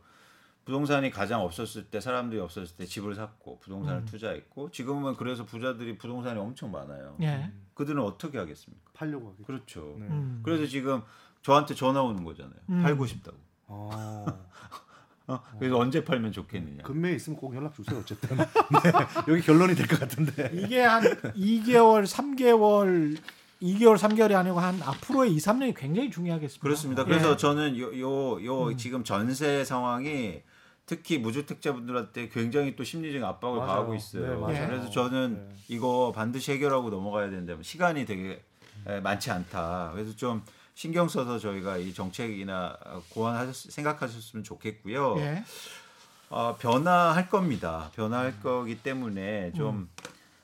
부동산이 가장 없었을 때 사람들이 없었을 때 집을 샀고 부동산을 음. 투자했고 지금은 그래서 부자들이 부동산이 엄청 많아요. 예. 그들은 어떻게 하겠습니까? 팔려고 하겠죠. 그렇죠. 네. 음. 그래서 지금 저한테 전화 오는 거잖아요. 음. 팔고 싶다고. 아, 어? 그래서 언제 팔면 좋겠느냐. 금매에 있으면 꼭 연락 주세요. 어쨌든 네. 여기 결론이 될 것 같은데. 이게 한 2개월, 3개월, 2개월, 3개월이 아니고 한 앞으로의 2, 3년이 굉장히 중요하겠습니다. 그렇습니다. 예. 그래서 저는 요 요 요 음. 지금 전세 상황이 특히 무주택자분들한테 굉장히 또 심리적인 압박을 맞아요. 가하고 있어요. 네, 맞아요. 그래서 저는 네. 이거 반드시 해결하고 넘어가야 된다면 시간이 되게 에, 많지 않다. 그래서 좀 신경 써서 저희가 이 정책이나 고안하셨 생각하셨으면 좋겠고요. 예. 어, 변화할 겁니다. 변화할 거기 때문에 좀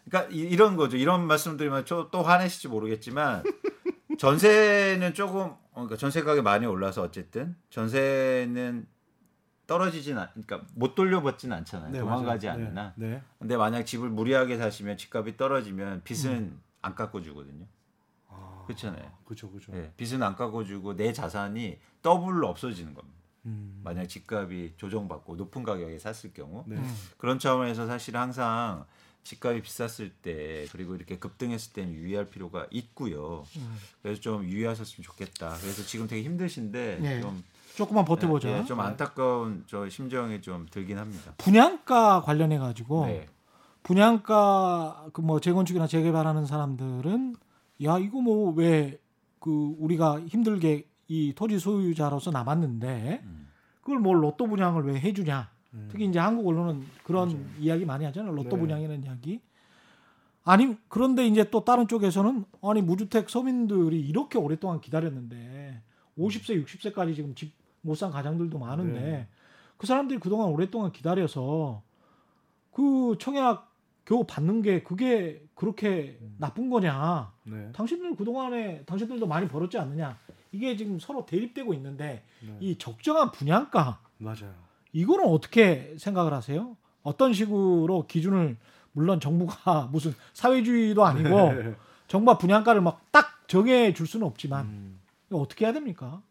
그러니까 이, 런 거죠. 이런 말씀드리면 또, 또 화내실지 모르겠지만 전세는 조금 어, 그러니까 전세 가격이 많이 올라서 어쨌든 전세는 떨어지진 않, 그러니까 못 돌려받진 않잖아요. 네, 도망가지 맞아요. 않으나. 네. 네. 근데 만약 집을 무리하게 사시면 집값이 떨어지면 빚은 안 깎아주거든요. 아, 그렇잖아요. 그렇죠, 그렇죠. 예, 빚은 안 깎아주고 내 자산이 더블로 없어지는 겁니다. 음. 만약 집값이 조정받고 높은 가격에 샀을 경우 네. 음. 그런 차원에서 사실 항상 집값이 비쌌을 때 그리고 이렇게 급등했을 때는 유의할 필요가 있고요. 음. 그래서 좀 유의하셨으면 좋겠다. 그래서 지금 되게 힘드신데 네. 좀 조금만 버텨보자. 예, 좀 안타까운 저 심정이 좀 들긴 합니다. 분양가 관련해 가지고 네. 분양가 그 뭐 재건축이나 재개발하는 사람들은 야 이거 뭐 왜 그 우리가 힘들게 이 토지 소유자로서 남았는데 음. 그걸 뭘 로또 분양을 왜 해주냐? 음. 특히 이제 한국 언론은 그런 이야기 많이 하잖아요. 로또 네. 분양이라는 이야기. 아니 그런데 이제 또 다른 쪽에서는 아니 무주택 서민들이 이렇게 오랫동안 기다렸는데 50세 60세까지 지금 집 못 산 가장들도 많은데 네. 그 사람들이 그동안 오랫동안 기다려서 그 청약 겨우 받는 게 그게 그렇게 나쁜 거냐? 네. 당신들 그 동안에 당신들도 많이 벌었지 않느냐? 이게 지금 서로 대립되고 있는데 네. 이 적정한 분양가 맞아요. 이거는 어떻게 생각을 하세요? 어떤 식으로 기준을 물론 정부가 무슨 사회주의도 아니고 네. 정부가 분양가를 막 딱 정해 줄 수는 없지만 음. 어떻게 해야 됩니까?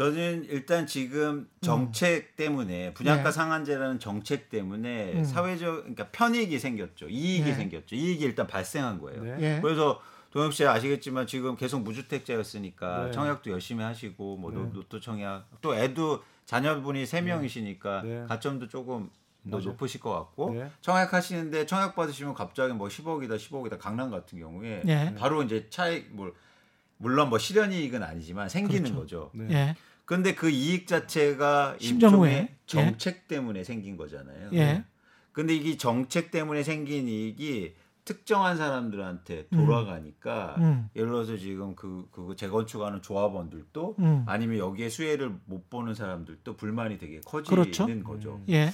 저는 일단 지금 정책 때문에 분양가 음. 네. 상한제라는 정책 때문에 음. 사회적 그러니까 편익이 생겼죠. 이익이 네. 생겼죠. 이익이 일단 발생한 거예요. 네. 예. 그래서 동엽 씨 아시겠지만 지금 계속 무주택자였으니까 네. 청약도 열심히 하시고 뭐 네. 노- 로또 청약 또 애도 자녀분이 세 명이시니까 네. 가점도 조금 더 맞아요. 높으실 것 같고 네. 청약 하시는데 청약 받으시면 갑자기 뭐 10억이다 10억이다 강남 같은 경우에 예. 바로 이제 차익 뭐 물론 뭐 실현이익은 아니지만 생기는 그렇죠. 거죠. 네. 예. 근데 그 이익 자체가 10년 후에. 일종의 정책 때문에 생긴 거잖아요. 예. 근데 이게 정책 때문에 생긴 이익이 특정한 사람들한테 돌아가니까 음. 예를 들어서 지금 그, 그 재건축하는 조합원들도 음. 아니면 여기에 수혜를 못 보는 사람들도 불만이 되게 커지는 그렇죠. 거죠. 예.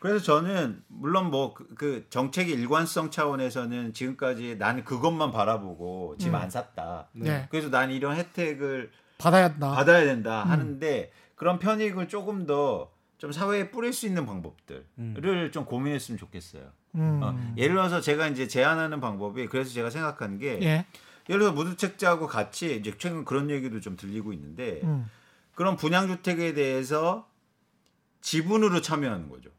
그래서 저는 물론 뭐그 정책의 일관성 차원에서는 지금까지 나는 그것만 바라보고 집 음. 안 샀다. 네. 그래서 난 이런 혜택을 받아야 한다. 받아야 된다 음. 하는데 그런 편익을 조금 더 좀 사회에 뿌릴 수 있는 방법들을 음. 좀 고민했으면 좋겠어요. 음. 어, 예를 들어서 제가 이제 제안하는 방법이 그래서 제가 생각한 게 예. 예를 들어 무주택자하고 같이 이제 최근 그런 얘기도 좀 들리고 있는데 음. 그런 분양주택에 대해서 지분으로 참여하는 거죠.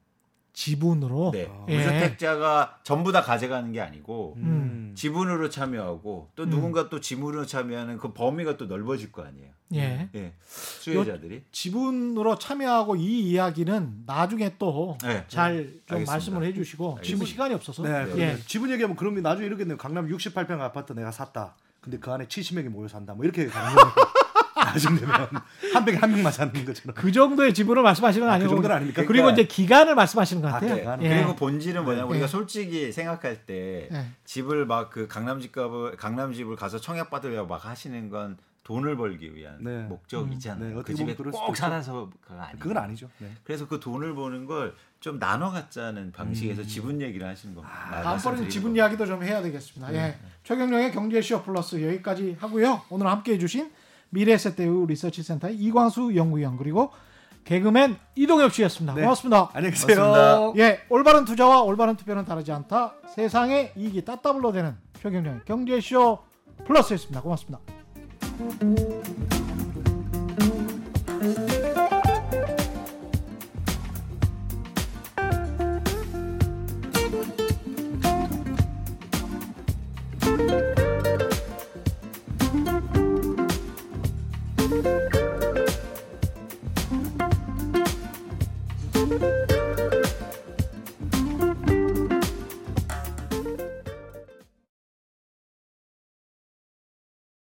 지분으로. 네. 아. 예. 무주택자가 전부 다 가져가는 게 아니고 음. 지분으로 참여하고 또 음. 누군가 또 지분으로 참여하는 그 범위가 또 넓어질 거 아니에요. 예. 예. 수혜자들이. 지분으로 참여하고 이 이야기는 나중에 또 네. 잘좀 알겠습니다. 말씀을 해주시고 지금 알겠습니다. 시간이 없어서 네, 네. 그러면 지분 얘기하면 그러면 나중에 이렇겠네요. 강남 68평 아파트 내가 샀다. 근데 그 안에 70명이 모여 산다. 뭐 이렇게 가는 거예요. 나중 되면 한 병에 한 명만 사는 것처럼. 그 정도의 지분을 말씀하시는 건 아, 그 아니고 정도는 아닙니까? 그리고 그러니까- 이제 기간을 말씀하시는 것 아, 같아요. 기간. 예. 그리고 본질은 뭐냐면 네. 우리가 솔직히 생각할 때 네. 집을 막 그 강남 집값을 강남 집을 가서 청약 받으려고 막 하시는 건 돈을 벌기 위한 네. 목적이잖아요. 네, 그 집에 꼭. 살아서가 아니고. 그건 아니죠. 네. 그래서 그 돈을 버는 걸 좀 나눠 갖자는 방식에서 지분 얘기를 하시는 겁니다. 음. 아, 다음번에 지분 이야기도 좀 해야 되겠습니다. 네. 예. 최경영의 경제쇼 플러스 여기까지 하고요. 오늘 함께 해 주신 미래세대우 리서치센터의 이광수 연구위원 그리고 개그맨 이동엽 씨였습니다. 네. 고맙습니다. 안녕히 계세요. 고맙습니다. 예, 올바른 투자와 올바른 투표는 다르지 않다. 세상의 이익이 따따블로 되는 최경영의 경제쇼 플러스였습니다. 고맙습니다.